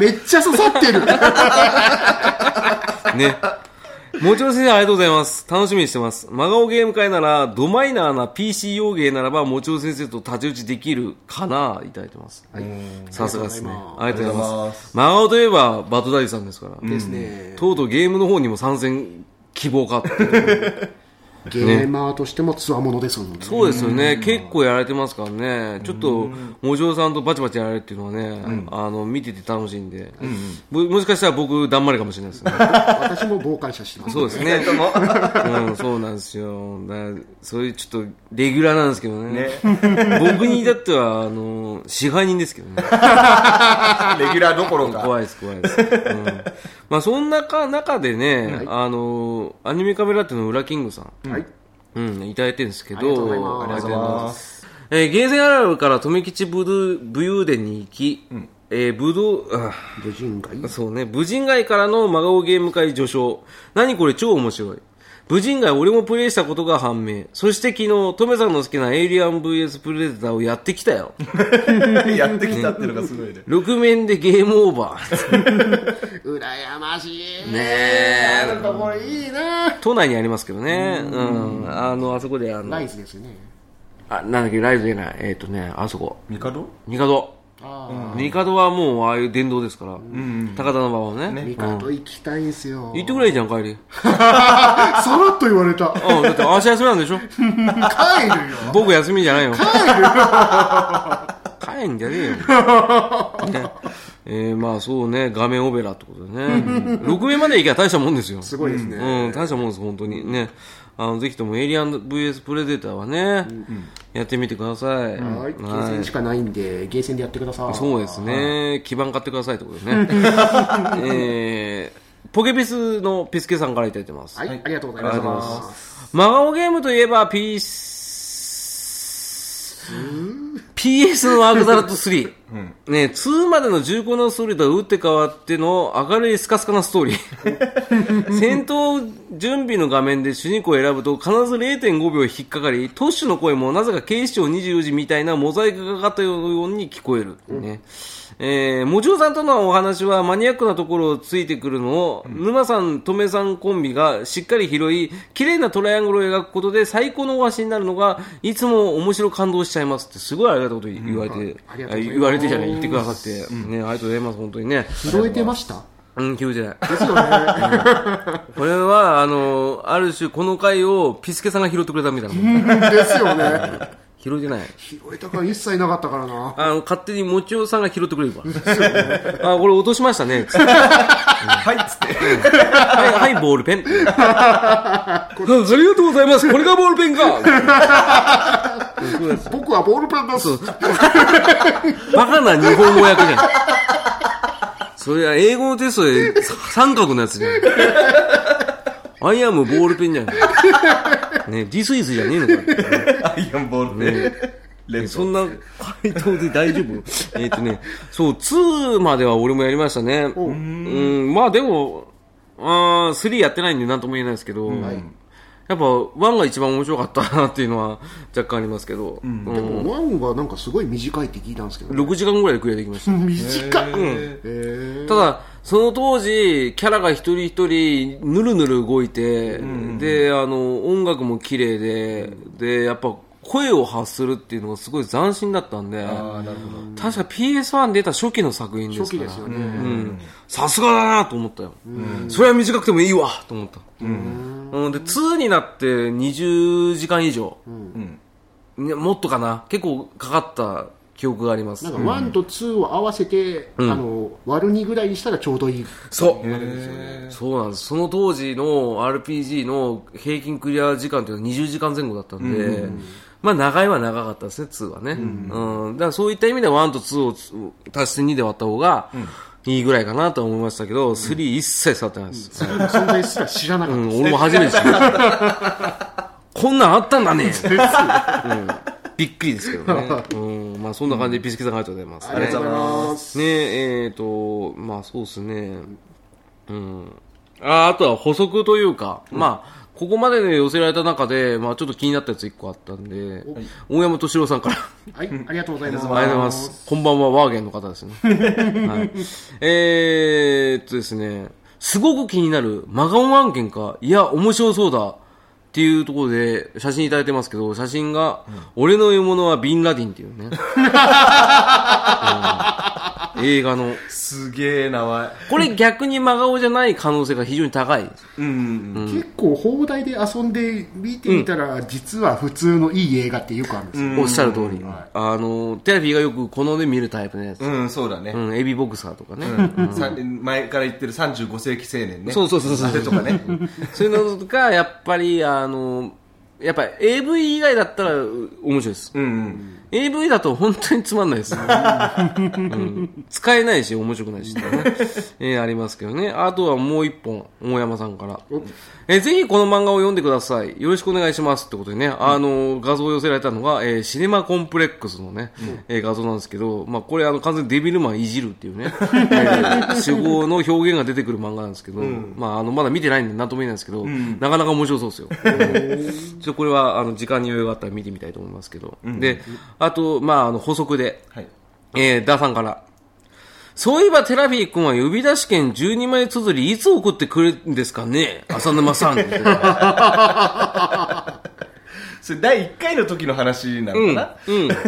めっちゃ刺さってる。ね。もちろん先生ありがとうございます。楽しみにしてます。真顔ゲーム会なら、ドマイナーな PC 用ゲーならば、もちろん先生と太刀打ちできるかないただいてます。はい。さすがですね。ありがとうございます。真顔といえば、バトダディさんですから。ですね。とうとうゲームの方にも参戦希望かってゲーマーとしてもつわものですもんね。そうですよね、結構やられてますからね、ちょっと、もじおさんとバチバチやられるっていうのはね、あの見てて楽しいんで、ももしかしたら僕、だんまりかもしれないですね。私も傍観者してます。そうですね。うん、そうなんですよ。だからそういうちょっと、レギュラーなんですけどね。僕に至っては、あの、支配人ですけどね。レギュラーどころか。怖いです、怖いです。うん、まあ、そんなか中でね、あの、アニメカメラっていうの、ウラキングさん。はい。うん、いただいてるんですけど、ありがとうございます。えー、ゲーセンあるあるから留吉武勇伝に行き、えー、武道、あ武人街そうね、武人街からの真顔ゲーム会序章。何これ超面白い。武人街俺もプレイしたことが判明。そして昨日、トメさんの好きなエイリアン VS プレデターをやってきたよ。やってきたっていうのがすごいね。6面でゲームオーバー。羨ましい。ねえ。なんかこれいいな都内にありますけどね。うん。あの、あそこであの、ライズですよね。あ、なんだっけ、ライブじゃない。えっ、とね、あそこ。ミカド？ニカド。あニカドはもうああいう電動ですから。高田馬場はね。あ。ミカド行きたいんすよ。行ってくれじゃん、帰り。さらっと言われた。うん、だって明日休みなんでしょ帰るよ。僕休みじゃないよ。帰るよ。帰んじゃねえよ。ねえー、まあそうね、画面オペラってことでね。6面まで行けば大したもんですよ。すごいですね。うん、大したもんです、本当に。ね。あの、ぜひともエイリアン VS プレデターはね、やってみてください。はい。ゲーセンしかないんで、ゲーセンでやってください。そうですね。基盤買ってくださいってことでね。えー、ポケピスのピスケさんからいただいてます。はい。ありがとうござい。ます真顔ゲームといえば、ピース、PS のアクザラット3。ね、2までの重厚なストーリーとは打って変わっての明るいスカスカなストーリー。戦闘準備の画面で主人公を選ぶと必ず0.5秒引っかかり、トッシュの声もなぜか警視庁24時みたいなモザイクがかかったように聞こえる。ね。えー、もちろさんとのお話はマニアックなところをついてくるのを、沼さん、とめさんコンビがしっかり拾い、綺麗なトライアングルを描くことで最高のお話になるのが、いつも面白感動しちゃいますって、すごいありがたいこと言われて、うござい言われてじゃない、言ってくださって、ね、ありがとうございます、本当にね。拾えてましたうん、聞いてない。ですよね。これは、あの、ある種、この回をピスケさんが拾ってくれたみたいな。ですよね。拾えてない。拾えた感一切なかったからな。あの、勝手にもちおさんが拾ってくれるから。あ、これ落としましたね。はい、つって。はい、はい、ボールペン。あありがとうございます。これがボールペンか。僕はボールペンです。バカな日本語訳じゃん。それは英語のテストで三角のやつじゃん。アイアムボールペンじゃん。ね、ディスイズじゃねえのか。アイアンボールで。連そんな回答で大丈夫？えっとね、そう、2までは俺もやりましたね。う。ん、まあでも、あー3やってないんで何とも言えないですけど、やっぱ1が一番面白かったなっていうのは若干ありますけど、うん。ワンはなんかすごい短いって聞いたんですけど、ね。6時間ぐらいでクリアできました。短い。ええただ、その当時、キャラが一人一人、ぬるぬる動いて、で、あの、音楽も綺麗で、で、やっぱ、声を発するっていうのがすごい斬新だったんで。確か PS1 出た初期の作品ですから。さすがだなと思ったよ。それは短くてもいいわと思った。うん。で、2になって20時間以上。うん。ねもっとかな結構かかった記憶があります。なんか1と2を合わせて、あの割る2ぐらいにしたらちょうどいい。そう。へそうなんです。その当時の RPG の平均クリア時間っていうのは20時間前後だったんで、まあ長いは長かったですね、2はね。うん。だからそういった意味で1と2をつ足して2で割った方がいいぐらいかなとは思いましたけど、3一切触ってないです。存在すら知らなかった。うん、俺も初めて知った。こんなんあったんだね。うんびっくりですけどね。うん、まあそんな感じでピスケさんありがとうございます、ありがとうございます。ねえ、えっ、と、まあそうですね。うん。ああとは補足というか、まあ、ここまでで寄せられた中で、まあちょっと気になったやつ一個あったんで、大山敏郎さんから。はい、ありがとうございます。ありがとうございます。こんばんは、ワーゲンの方ですね。はい、えーっとですね、すごく気になる真顔案件か、いや、面白そうだ。っていうところで写真いただいてますけど、写真が、俺の獲物はビンラディンっていうね。う ん映画の。すげえ名前。これ逆に真顔じゃない可能性が非常に高い。うん。結構放題で遊んで見てみたら、実は普通のいい映画ってよくあるんですよ、おっしゃる通り。あの、テレビがよく好んで見るタイプのやつ。うん、そうだね。うん、エビボクサーとかね。さ前から言ってる35世紀青年ね。そうそうそうそうとかね。そういうのとか、やっぱり、あの、やっぱ AV 以外だったらう面白いです。うんうん。AV だと本当につまんないです、うん。使えないし面白くないし、ね。えーありますけどね。あとはもう一本大山さんから、えーぜひこの漫画を読んでください。よろしくお願いしますってことでね、あの画像を寄せられたのが、えーシネマコンプレックスのね、えー画像なんですけど、まあ、これあの完全にデビルマンいじるっていうね、えー手法の表現が出てくる漫画なんですけど、まあ、あのまだ見てないんで何とも言えないんですけど、なかなか面白そうですよ、うん。ちょっとこれはあの時間に余裕があったら見てみたいと思いますけど、であと、まあ、あの補足で、はい。えー、ダーさんから。そういえばテラフィー君は呼び出し券12枚綴りいつ送ってくれるんですかね？浅沼さん。それ第1回の時の話なのかな、うん。だか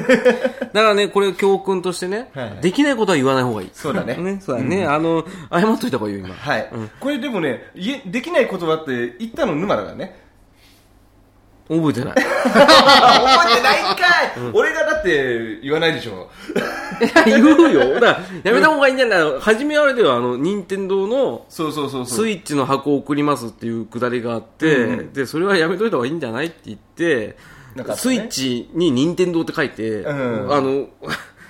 らね、これ教訓としてね、はいはいできないことは言わない方がいい。そうだねね、そうだね。あの、謝っといた方がいいよ、今。はい、これでもね、できない言葉って言ったの沼だからね。覚えてない。覚えてないんかい、俺がだって言わないでしょ。言うよ。だやめた方がいいんじゃない初めはあれでは、あの、任天堂のそうそうそうそう。スイッチの箱を送りますっていうくだりがあって、うんで、それはやめといた方がいいんじゃないって言って、ねスイッチに任天堂って書いて、うんあの、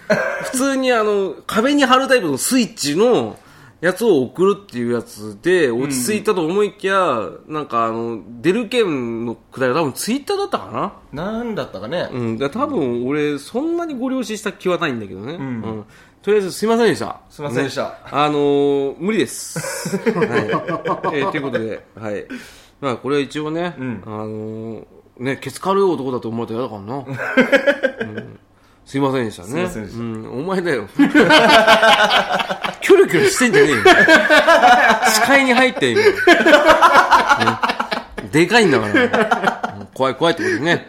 普通にあの、壁に貼るタイプのスイッチのやつを送るっていうやつで落ち着いたと思いきや、なんかあの、出る券のくだりは多分ツイッターだったかな？なんだったかね。うん、だから多分俺、そんなにご了承した気はないんだけどね。うんとりあえずすいませんでした。すいませんでしたねあのー無理です。はい。えーということで、はい。まあこれは一応ね、んあのーね、ケツ軽い男だと思われたら嫌だからな。うんすいませんでしたね。すいませんでした。うん、お前だよ。キョロキョロしてんじゃねえよ。視界に入って今、ねでかいんだから。うん。怖い怖いってことでね。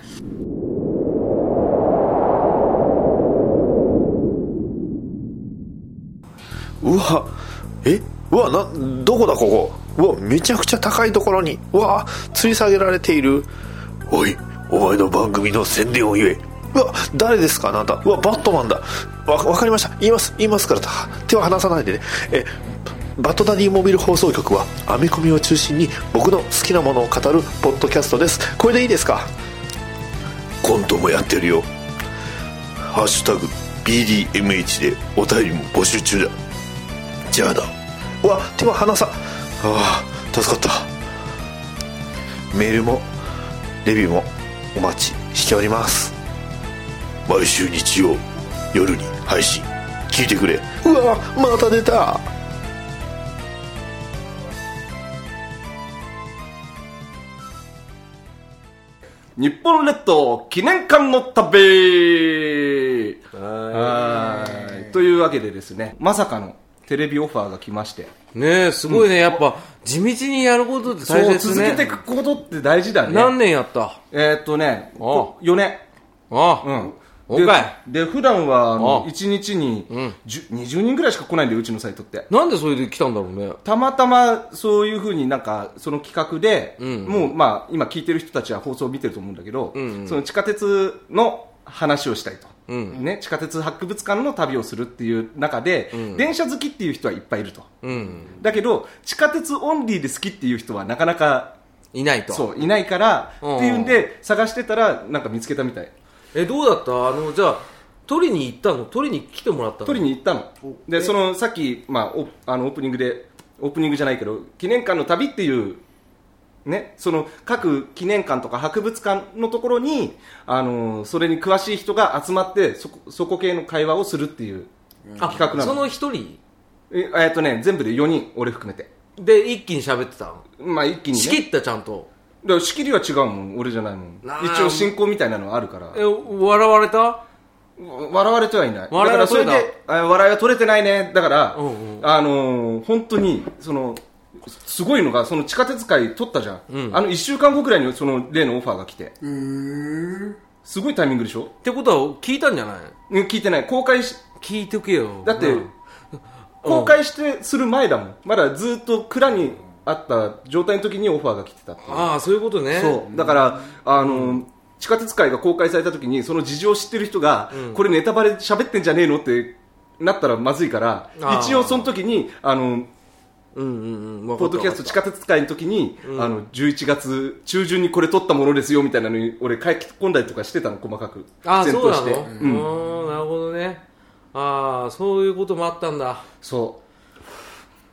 うわ。え？うわなどこだここ？うわめちゃくちゃ高いところに。うわ吊り下げられている。おいお前の番組の宣伝を言えうわ誰ですか？あなた。うわバットマンだ。わわかりました。言います。言いますから。手は離さないでね。えバットダディモビル放送局はアメコミを中心に僕の好きなものを語るポッドキャストです。これでいいですか？コントもやってるよ。ハッシュタグ BDMH でお便りも募集中だ。じゃあだうわ手は離さ。ああ助かった。メールもレビューもお待ちしております毎週日曜夜に配信聞いてくれうわまた出た日本列島記念館の旅はいというわけでですね、まさかのテレビオファーが来まして、ねえ、すごいね。やっぱ、地道にやることってそう、大切ね。続けていくことって大事だね。何年やった？えーっとね、あこ4年。ああ、うん。おかいで、で普段は、あのあ。1日に、10 20人ぐらいしか来ないんで、うちのサイトって。なんでそれで来たんだろうね。たまたまそういうふうになんかその企画で、もうまあ今聞いてる人たちは放送を見てると思うんだけど、その地下鉄の話をしたいと、ね、地下鉄博物館の旅をするっていう中で、電車好きっていう人はいっぱいいると、うん。だけど地下鉄オンリーで好きっていう人はなかなかいないと。そういないからうん。っていうんで探してたらなんか見つけたみたいえ、どうだった？あの、じゃあ、取りに行ったの？取りに来てもらったの？取りに行ったの。でそのさっき、まあ、おあのオープニングでオープニングじゃないけど記念館の旅っていうね、その各記念館とか博物館のところに、あのそれに詳しい人が集まってそこそこ系の会話をするっていうあ企画なの。その一人？ええっとね全部で4人俺含めて。で一気に喋ってたの？まあ一気にね。仕切ったちゃんと。だから仕切りは違うもん俺じゃないもん。なあ。一応進行みたいなのはあるから。え、笑われた？笑われてはいない。笑いはだからそれ取れであ笑いは取れてないね。だから、うんあのー本当にそのすごいのがその地下鉄会取ったじゃん、あの1週間後くらいにその例のオファーが来て。すごいタイミングでしょ？ってことは聞いたんじゃない？うん聞いてない。公開し聞いておけよ。だって、うん。公開してする前だもん。まだずっと蔵にあった状態の時にオファーが来てたっていう。ああそういうことね。そう。だからあの、地下鉄会が公開された時にその事情を知ってる人が、これネタバレ喋ってんじゃねえのってなったらまずいから一応その時にあのうんうんうん。ポッドキャスト地下鉄会の時に、あの11月中旬にこれ撮ったものですよみたいなのに俺書き込んだりとかしてたの細かく。ああ前そうなの？うん。なるほどね。ああそういうこともあったんだ。そ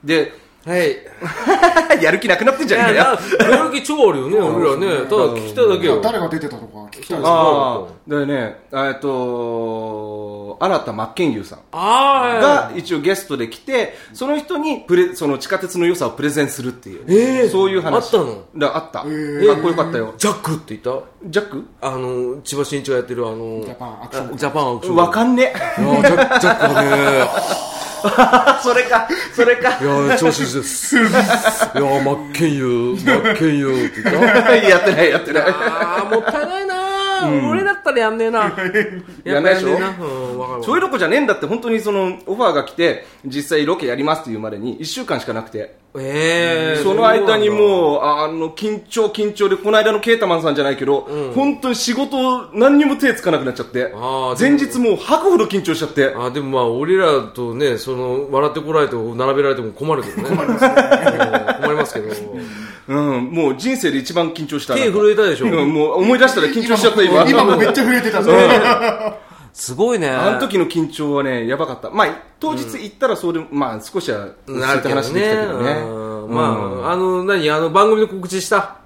う。ではい。やる気なくなってんじいゃねえやかよ。なやる気超あるよね。俺らね。ただ聞きたいだけよ。誰が出てたとか聞きたいです。ねああでねえっと新田真剣佑さん。ああが一応ゲストで来てその人にプレその地下鉄の良さをプレゼンするっていう、ええそういう話。あったの？だあった、ー。かっこよかったよ。ジャックって言った？ジャック？あの千葉真一がやってるあのジャパンアクションあジャパンアクション。わかんねいやジャッジャックだね それかそれか。いや調子いいです。いや真剣佑真剣佑って言った。やってないやってない。ああもったいないな、俺だったらやんねえな。やんな。いでしょ？うんわかるわそういうとこじゃねえんだって本当にそのオファーが来て実際ロケやりますっていうまでに1週間しかなくて。ええその間にうもうあの緊張緊張でこの間のケータマンさんじゃないけど、本当に仕事何にも手つかなくなっちゃって前日もう吐くほど緊張しちゃって。あでもまあ俺らとねその笑ってこられて並べられても困るけどね。困りますけど。うん、もう人生で一番緊張した。手震えたでしょ。うん、もう思い出したら緊張しちゃった今今。もめっちゃ震えてたすごいね。あの時の緊張はねやばかった。まあ当日行ったらそうで、まあ少しは落ち着いた話できたけどね。うんまあ、あの何？あの番組の告知した？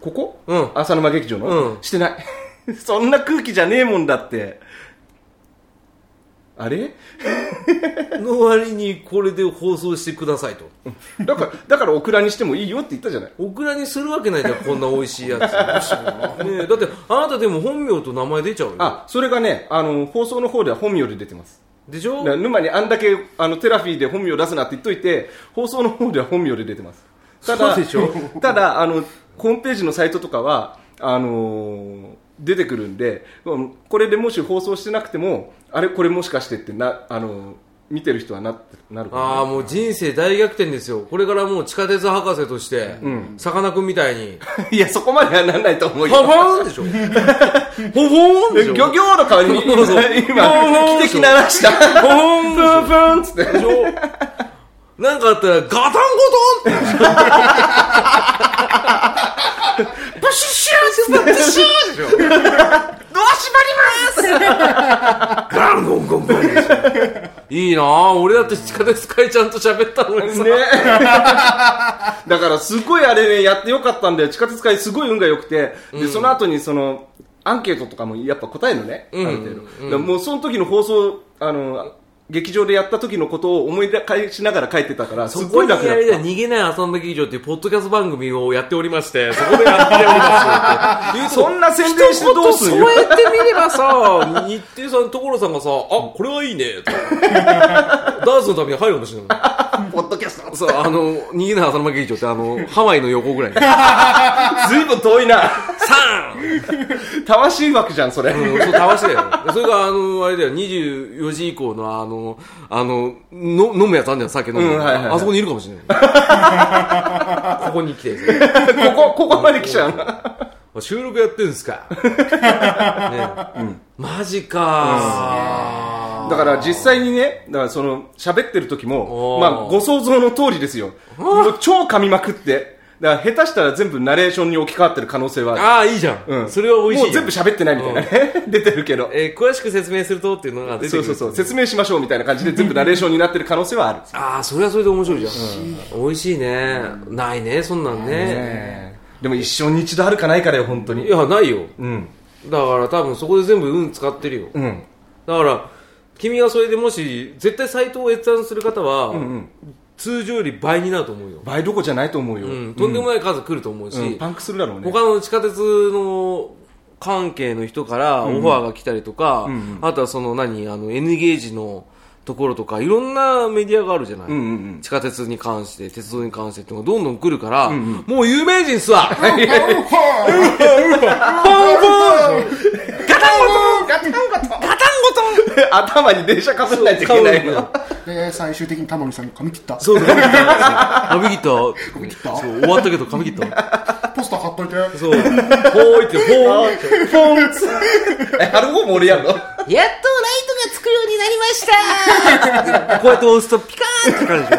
ここ、うん。浅沼劇場の、うん。してない。そんな空気じゃねえもんだってあれ？の割にこれで放送してくださいと。だからだからオクラにしてもいいよって言ったじゃない。オクラにするわけないじゃんこんな美味しいやつ。ねえだってあなたでも本名と名前出ちゃうよ。あそれがねあの放送の方では本名で出てます。でしょ？沼にあんだけあのテラフィーで本名出すなって言っといて放送の方では本名で出てます。ただそうでしょ？ただあのホームページのサイトとかはあのー出てくるんでうんこれでもし放送してなくてもあれこれもしかしてってなあのー見てる人はななるかああもう人生大逆転ですよ。これからもう地下鉄博士としてさかなクンみたいに。いやそこまではならないと思うよ。ァンでしょ？フォフォンでしょ？漁業の代わりに今汽笛鳴らした？フォンプンプンっつって。なんかあったらガタンゴトンってブシュシューってブシューでしょドア閉まりますガンゴンゴンゴンでしょいいなあ俺だって地下鉄会ちゃんと喋ったのにさ、ね。だからすごいあれねやってよかったんだよ。地下鉄会すごい運が良くて、でその後にそのアンケートとかもやっぱ答えるのね、うん。ある程度、だからもうその時の放送あの劇場でやった時のことを思い返しながら書いてたからすごい楽だった逃げない朝の劇場っていうポッドキャスト番組をやっておりまして、そこでやっておりますって。そんな宣伝してどうすんよそうやってみればさ、日程さん、所さんがさ、あ、これはいいね、と。ダーツのために入るかもしれない。ポッドキャスト。そう、あの、逃げない朝の劇場って、あの、ハワイの横ぐらい。ずいぶん遠いな。サ魂枠じゃんそれ、ーンうん、そう、たわしだよ。それが、あの、あれだよ、24時以降の、あの、あの、の飲むやつあんじゃん、酒飲む。うんはいはいはい。あそこにいるかもしれない。ここに来て、ここここまで来ちゃうな。収録やってんすか。ねマジか、だから実際にね、だからその喋ってる時も、まあご想像の通りですよ。もう超噛みまくって、だから下手したら全部ナレーションに置き換わってる可能性はある。ああ、いいじゃん。うんそれは美味しいもう全部喋ってないみたいなね、出てるけど。えー詳しく説明するとっていうのが出てくる。そうそうそう、説明しましょうみたいな感じで全部ナレーションになってる可能性はある。ああ、それはそれで面白いじゃん。美味しいね。ないね、そんなんね。ねでも一生に一度あるかないからよ、本当に。いや、ないよ。うん。だから多分そこで全部運使ってるよ。うん。だから、君がそれでもし、絶対サイトを閲覧する方は、ん通常より倍になると思うよ。倍どこじゃないと思うよ。うん、とんでもない数来ると思うし、うん。パンクするだろうね。他の地下鉄の関係の人からオファーが来たりとか、あとはその何、あの N ゲージのところとか、いろんなメディアがあるじゃない、うんうんうん。地下鉄に関して、鉄道に関してってのがどんどん来るから、もう有名人っすわ 頭に電車かぶんないといけないの？で最終的にタモリさんに髪切ったそう髪切った。髪切った？髪切った？そう、終わったけど髪切った？ポスター貼っといてそう、ほーいって、ほーいって。ポンツえ、貼る方も俺やるの？やっとライトがつくようになりましたこうやって押すとピカーンって光るでし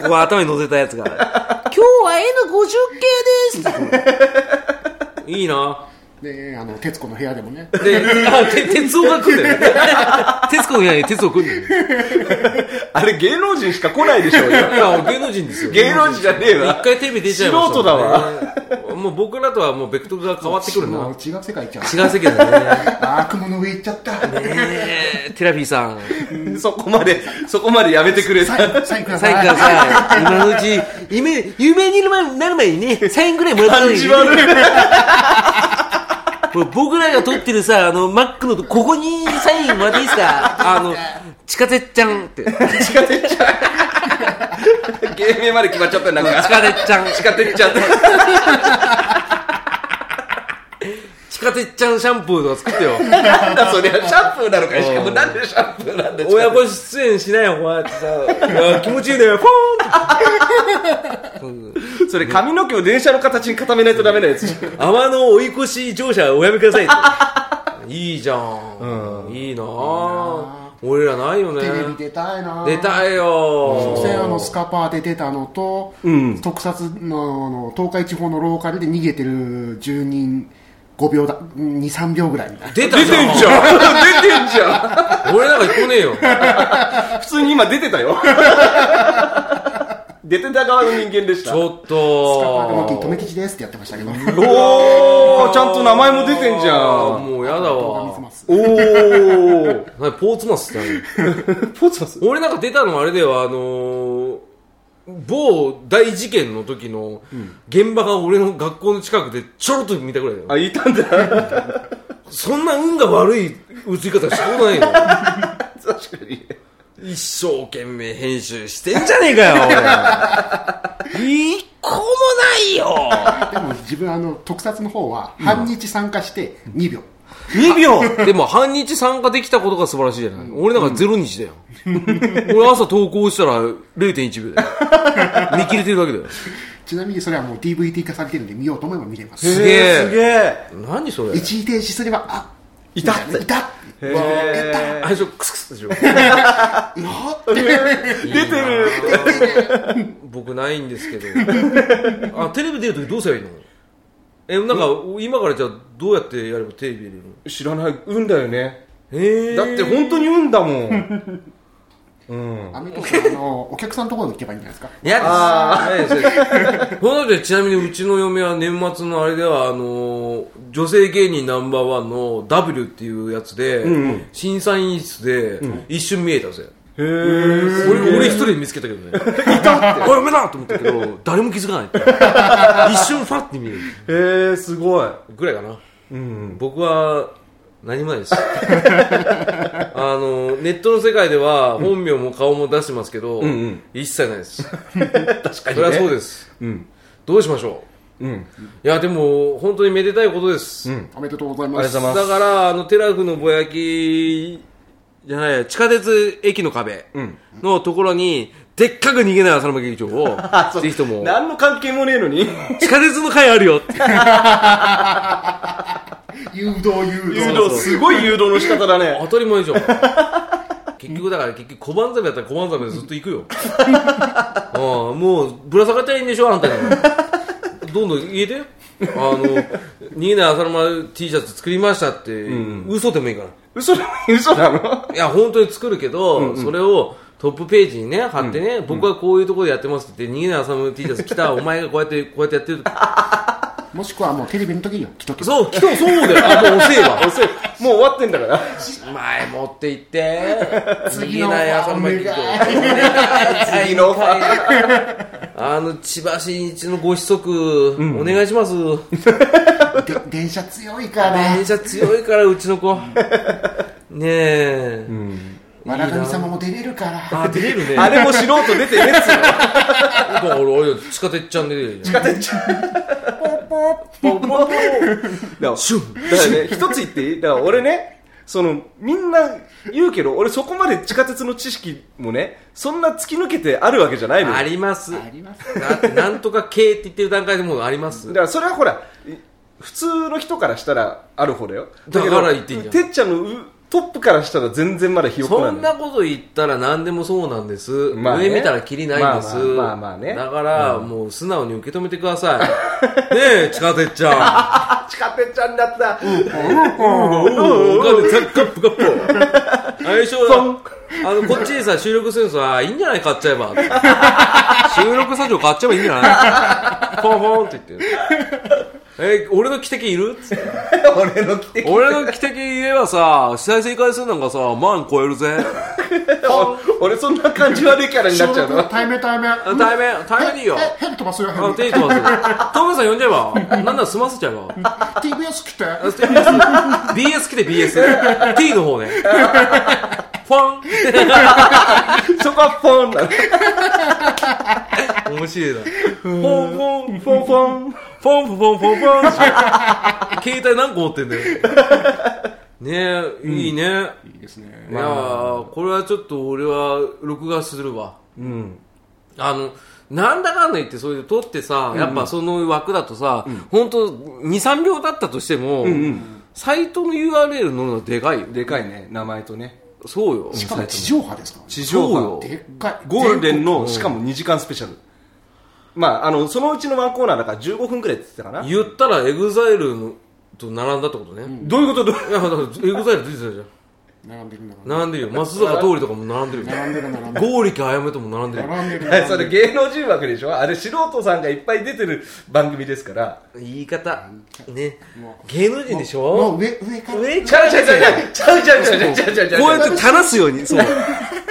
ょここ頭に乗せたやつが。今日は N50 系ですいいなであの徹子の部屋でもねで、あ、て、が来るんだよね。鉄子の部屋に鉄夫来るんだよ。あれ芸能人しか来ないでしょうよ。いや、芸能人ですよ。芸能人じゃねえわ一。回テレビ出ちゃいましね素人だわ。もう僕らとはもうベクトルが変わってくるな。違う世界行っちゃう違う世界だね。あー雲の上行っちゃったねえ、テラフィーさん。そこまで、そこまでやめてくれた。サインサインくださいサインください。今のうち、夢、有名になる前にね、サインぐらいもらった。感じ悪い。僕らが撮ってるさ、あの、マックのと、ここにサインもらっていいですか？あの、地下鉄ちゃんって。地地下鉄ちゃん。芸名まで決まっちゃったよなんか。下鉄ちゃん。地下鉄ちゃん。地下鉄ちゃんシャンプーとか作ってよ。なんだそれはシャンプーなのかいしかもなんでシャンプーなんだ親子出演しないよ、こうやってさ。いや気持ちいいね、フォーンって。それ髪の毛を電車の形に固めないとダメなやつ。天の追い越し乗車おやめくださいって。いいじゃん。いいなぁ。俺らないよね。テレビ出たいな出たいよ所詮あのスカパーで出たのと、ん特撮のあの東海地方のローカルで逃げてる住人5秒だ23秒ぐらいみたいな出た。出てんじゃん。出てんじゃ 俺なんか来ねえよ。ん。普通に今出てたよ。出てた側の人間でした。ちょっスカパーでもと。留吉ですってやってましたけどおー、ちゃんと名前も出てんじゃあーん。もうやだわせ。ますおー。なポーツマスって何？ポツポツ俺なんか出たのはあれだよ、あのー、某大事件の時の現場が俺の学校の近くでちょろっと見たぐらいだよ。あ、いたんだ。そんな運が悪い映り方したことないよ。確かに。一生懸命編集してんじゃねえかよ、俺。一個もないよ。でも自分あの特撮の方は半日参加して2秒、2秒でも半日参加できたことが素晴らしいじゃない。俺なんか0日だよ。俺朝投稿したら0.1秒だよ。見切れてるだけだよ。ちなみにそれはもう DVD 化されてるんで見ようと思えば見れますすげえすげえ。何それ？一時停止すればあいたいたへ最初クスクスでしょー出てる。僕ないんですけどあテレビ出るときどうすればいいの？えなんか今からじゃあどうやってやればテレビ出れるの？知らない。運だよね。ええだって本当に運だもん。うん。アメトークあのお客さんのところに行けばいいんじゃないですか？いやですねほんでちなみにうちの嫁は年末のあれではあの女性芸人ナンバーワンの W っていうやつで、審査員室で一瞬見えたぜ、へー。俺俺一人で見つけたけどね いたっておい嫁だと思ったけど誰も気づかない一瞬ファッて見えるへー、すごい。ぐらいかなうん。僕は何もないです あのネットの世界では本名も顔も出してますけど、んうん一切ないです 確かに、ね。それはそうですうん。どうしましょう？ん。ういやでも本当にめでたいことです、うん。おめでとうございますありがとうございだからあのテラフのぼやきじゃない地下鉄駅の壁うん。のところにでっかく逃げない浅沼劇場を ぜひとも。何の関係もねえのに。地下鉄の回あるよ。っ て誘導。誘導誘導、すごい誘導の仕方だね。当たり前じゃん。結局だから結局小判ザメだったら小判ザメでずっと行くよ。うんもうぶら下がったらいいんでしょあんたに。どんどん言えてあの逃げない浅沼 T シャツ作りましたって、嘘でもいいから嘘だ、嘘なのいや、本当に作るけど、それをトップページにね、貼ってね、僕はこういうところでやってますって言って、逃げない浅沼 T シャツ着た お前がこうやって、こうやってやってる。もしくはもうテレビの時には着とけばそう、来てもそうだよ。あ、もう遅えわ。遅い。もう終わってんだから。前持って行って、次の逃げない浅沼劇場。次のオファあの、千葉真一のご子息、お願いします。で電車強いから電車強いから、うちの子。ねえ。わらがみ様も出れるからあ、出れるね。あれも素人出てねえっつうの。だから俺、俺地下鉄ちゃんで出れるじゃん。だからシュン。だからね、一つ言っていいだから俺ね、その、みんな言うけど、俺そこまで地下鉄の知識もね、そんな突き抜けてあるわけじゃないのよ。あります。ありますなんとか系って言ってる段階でもうありますだ。からそれはほら、普通の人からしたらある方だよ。だから言っていいじゃん。てっちゃんのうトップからしたら全然まだひよっこそなんだよ。んなこと言ったら何でもそうなんです。まあね。上見たらキリないんです。まあまあまあまあね。だから、もう素直に受け止めてください。ねえ、地下鉄ちゃん。地下鉄ちゃんだった。お金ザッカップカップ。最初は、あの、こっちでさ、収録するのさ、いいん。じゃない買っちゃえば。収録スタジオ買っちゃえばいいん。じゃないフォンフォンって言って。え、俺の汽笛いる？つって俺の来て俺の汽笛言えばさ、再生回数なんかさ、万超えるぜ。俺そんな感じ悪いキャラになっちゃうの？対面対面あ対面、対面でいいよ。えヘリ飛ばすよヘあ、リ手に飛ばす。トムさん呼んじゃえば。なんなら済ませちゃえば。TBS 来て BS 来て BS。T の方ね。フォン。そこはポン。なの。面白いな。フォンフォン、ポンポン。フォンフォン。フォン。フォンフォン。携帯何個持ってんだよ。ねえ、いいね。いいですねいやーこれはちょっと俺は録画するわ。うん。あの、なんだかんだ言ってそれで撮ってさ、やっぱその枠だとさ、本当2、3秒だったとしても、サイトの URL のはでかいよ。でかいね、名前とね。そうよ。しかも地上波ですか？地上波。でっかいゴールデンの、しかも2時間スペシャル。まあ、あの、そのうちのワンコーナーだから15分くらいって言ってたかな。言ったらエグザイルと並んだってことね。どういうこと？どういや、だからエグザイル出てたじゃん。並んでるんだか並んでるよ。松坂桃李とかも並んでるよ。ら並んでる並んでる剛力彩芽とも並んでるよ。並んでるはいそれ芸能人枠でしょ？あれ素人さんがいっぱい出てる番組ですから。言い方。ね。芸能人でしもょう上上から上ちゃうちゃうちゃうちゃうちゃうちゃうちゃうちゃうちゃうちゃうこうやって垂らすように、そう。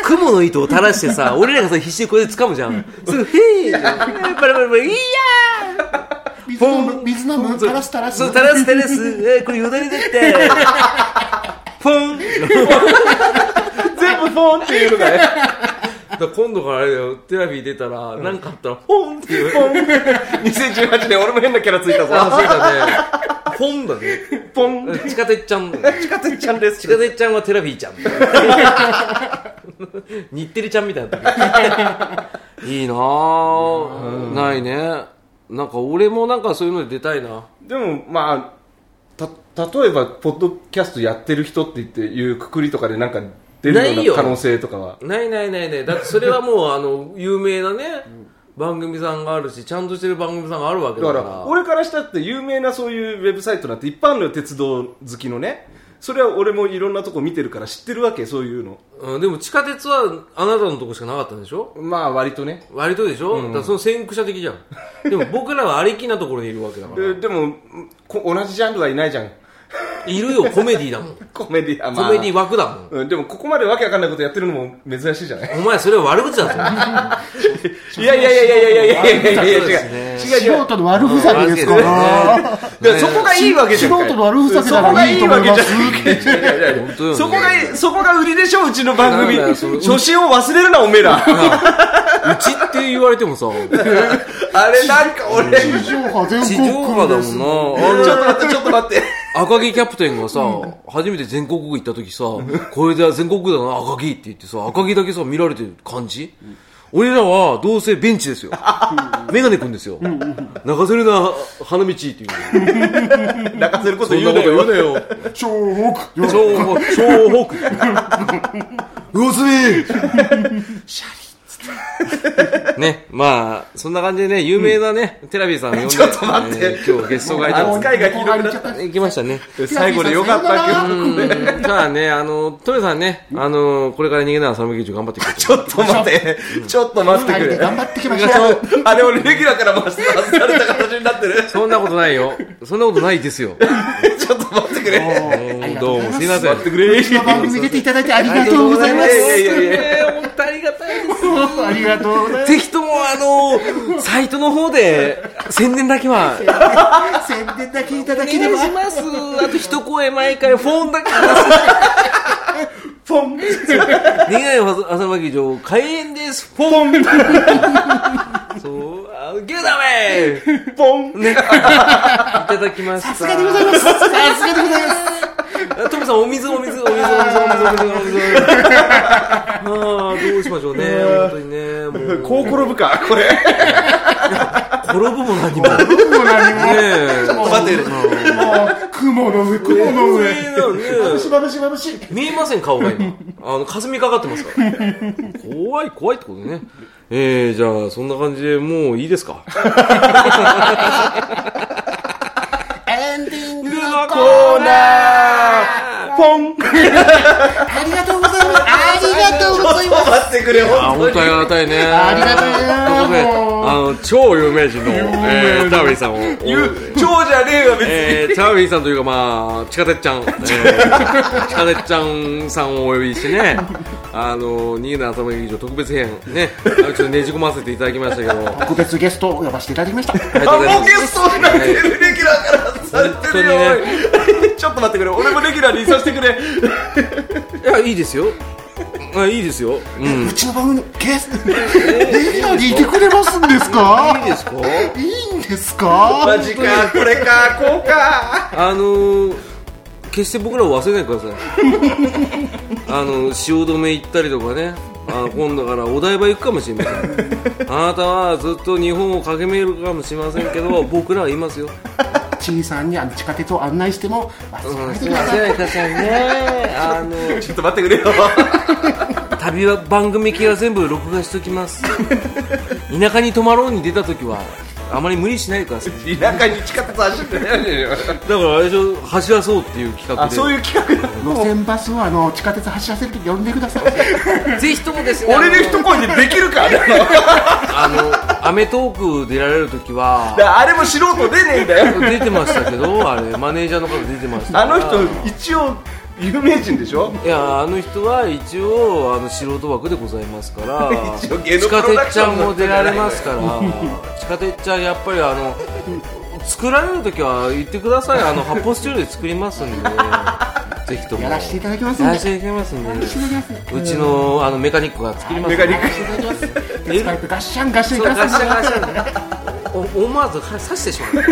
雲の糸を垂らしてさ、俺らがさ、必死でこれで掴むじゃん。すぐ、へーじゃん。パラパラパラ、いや水飲む水飲むー垂らす垂らすそう、垂らす垂らす。えーこれよだれだって。ポ ン全部ポンっていうのがね。だ今度からあれだよ、テラビ出たら、なんかあったら、ポンっていう。ポン。2018年俺も変なキャラついたあ、ぞ。そうだね。ポンだね。ポン。地下鉄ちゃん。地下鉄ちゃんです。地下鉄ちゃんはテラビーちゃん。日テレちゃんみたいな。いいなぁ。ないね。なんか俺もなんかそういうので出たいな。でも、まあ、た、例えば、ポッドキャストやってる人って言っていうくくりとかでなんか出るないよような可能性とかは？ないないないない。だってそれはもう、あの、有名なね、番組さんがあるし、ちゃんとしてる番組さんがあるわけだか。らら、俺からしたって有名なそういうウェブサイトなんていっぱいあるのよ、鉄道好きのね。それは俺もいろんなとこ見てるから知ってるわけ、そういうの。うん、でも地下鉄はあなたのとこしかなかったんでしょ？まあ、割とね。割とでしょ、だからその先駆者的じゃん。でも僕らはありきなところにいるわけだから。ででもこ同じジャンルはいないじゃん。いるよ、コメディだもん。コメディア、まあ。コメディ枠だもん。うん、でもここまでわけわかんないことやってるのも珍しいじゃない？お前それは悪口だぞ。いやいやいやいやいやいやいやいやいや。いや違うそうですね。違う違う。素人の悪ふざけですから。だからそこがいいわけじゃん。素人の悪ふざけならいいと思います。そこがいいわけじゃないいやいやいや本当よね。そこがいいそこが売りでしょうちの番組。なんだよその初心を忘れるなおめえら。うちって言われてもさ、あれなんか俺。ち地上波全地国上波だもですんな。ょっと待ってちょっと待って赤木キャプテンがさ、初めて全国区行った時さ、これで全国区だな、赤木って言ってさ、赤木だけさ、見られてる感じ、俺らはどうせベンチですよ。メガネくんですよ。泣かせるな、花道っていう。泣かせることそんなこと言うなよ言うなよ。超北超、超北。魚住 ね、まあ、そんな感じでね、有名なね、テラビーさんを呼んで、ちょっと待って。えー今日ゲストがいたん扱いがひどくなった。行きましたね。最後でよかった。今日うん。じゃあね、あの、トメさんね、あの、これから逃げながらサムゲージ頑張っていくちょっと待って。ちょっと待ってくれ。頑張っていきましょう。あれ俺レギュラーから回して外された形になってる。そんなことないよ。そんなことないですよ。ちょっと待ってくれうんどうもすいません。待ってくれうちの番組出ていただいてありがとうございますいやいやいやいやえー本当ありがたいです。ありがとうございますぜひとも、あの、サイトの方で、宣伝だけは、宣伝だけいたお願いだければします。あと一声毎回、フォンだけ。ポン逃げない朝巻場、開演です。フォン そう、あギューダメポンね。いただきました。さすがでございますさすがでございますトムさん、お水、お水、お水。めてください。ああ、どうしましょうね。本当にね。もう、こう転ぶか、これ。転ぶも何も。ねえ。ちょっと待って。もう雲の上雲の上しばぶしばぶし見えません、顔が今。あの、霞みかかってますから。怖い、怖いってことでね。えー、じゃあ、そんな感じでもういいですか？エンディングコーナーポン。ありがとうございます。ありがとうございます。待ってくれ、あ、本本当にありがたいね。ありがとうございますということで、あの、超有名人の、えー、タービーさんを、言う、超じゃねえわ、別に。えー、タービーさんというか、まあ、地下鉄ちゃん、えー、地下鉄ちゃんさんをお呼びしてね、あの、逃げない頭劇場特別編、ね、ちょっとねじ込ませていただきましたけど、あ特別ゲストを呼ばせていただきました。りがとあ、うございます。もうゲストになってる、レギュラーからされてるよ、ちょっと待ってくれ、俺もレギュラーにいさせてくれ。いや、いいですよ。あいいですよ。うん。うちの番組ゲスト。レギュラーにいてくれますんですか？いいですか？いいんですか？マジか、これか、こうか。あのー、決して僕らを忘れないでください。あの汐留行ったりとかね。あの今度からお台場行くかもしれません。あなたはずっと日本を駆け巡るかもしれませんけど僕らはいますよちいさんにあの地下鉄を案内しても忘れないでください忘れないでくださいね。あの ちょっと待ってくれよ。旅は番組系は全部録画しときます。田舎に泊まろうに出た時はあまり無理しないでください。田舎に地下鉄走ってないよ。だからあれでしょ走らそうっていう企画あ、でそういう企画路線バスをあの地下鉄走らせるとき呼んでください。ぜひともですね。俺の一声でできるかあのアメトーク出られる時はだあれも素人出ねえんだよ。出てましたけどあれマネージャーの方出てました。あの人、一応、有名人でしょ？いやあの人は一応あの素人枠でございますから地下プロダク鉄ちゃんも出られますから地下鉄ちゃんやっぱりあの作られる時は言ってください。あの発泡スチロールで作りますんでぜひとも。やらせていただきますんで。やらせていただきますんで。うちのあのメカニックが作りますメカニック。えスカイプガッシャンガッシャンガガッシャン。シャンガシャンお思わず刺してしまう。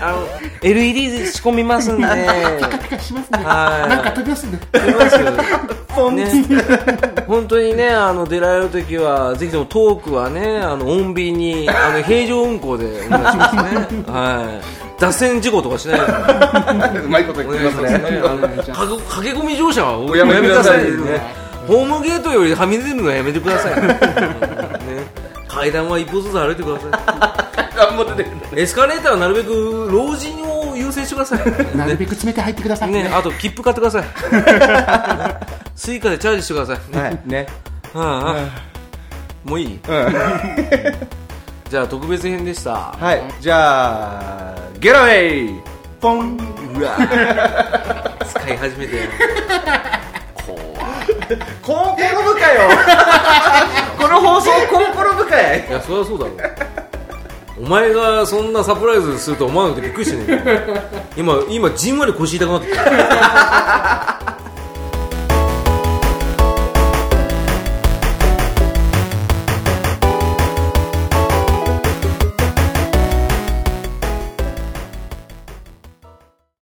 あの LED で仕込みますんで。ピカしますねはい。なんか飛びますんで。出ますね、本当にねあの出られる時はぜひともトークはねあの穏便にあの平常運行でお願いしますね。はい。脱線事故とかしないでうまいこと言おってま願いしますすね。ね。あのか駆け込み乗車はおやめてくださいねホームゲートよりはみ出るのはやめてください、ね、階段は一歩ずつ歩いてくださあ、もう出てくる。いエスカレーターはなるべく老人を優先してください。なるべく詰めて入ってください。ね、あと切符買ってください。スイカでチャージしてください。はい、ね。ああもういい？うん。じゃあ特別編でした。はい、じゃあ、ゲラウェイポン。うわ。使い始めてコンコロ部かよ。この放送コンコロ部かい。いやそりゃそうだろ。お前がそんなサプライズすると思わなくてびっくりしてねえ今今じんわり腰痛くなってきた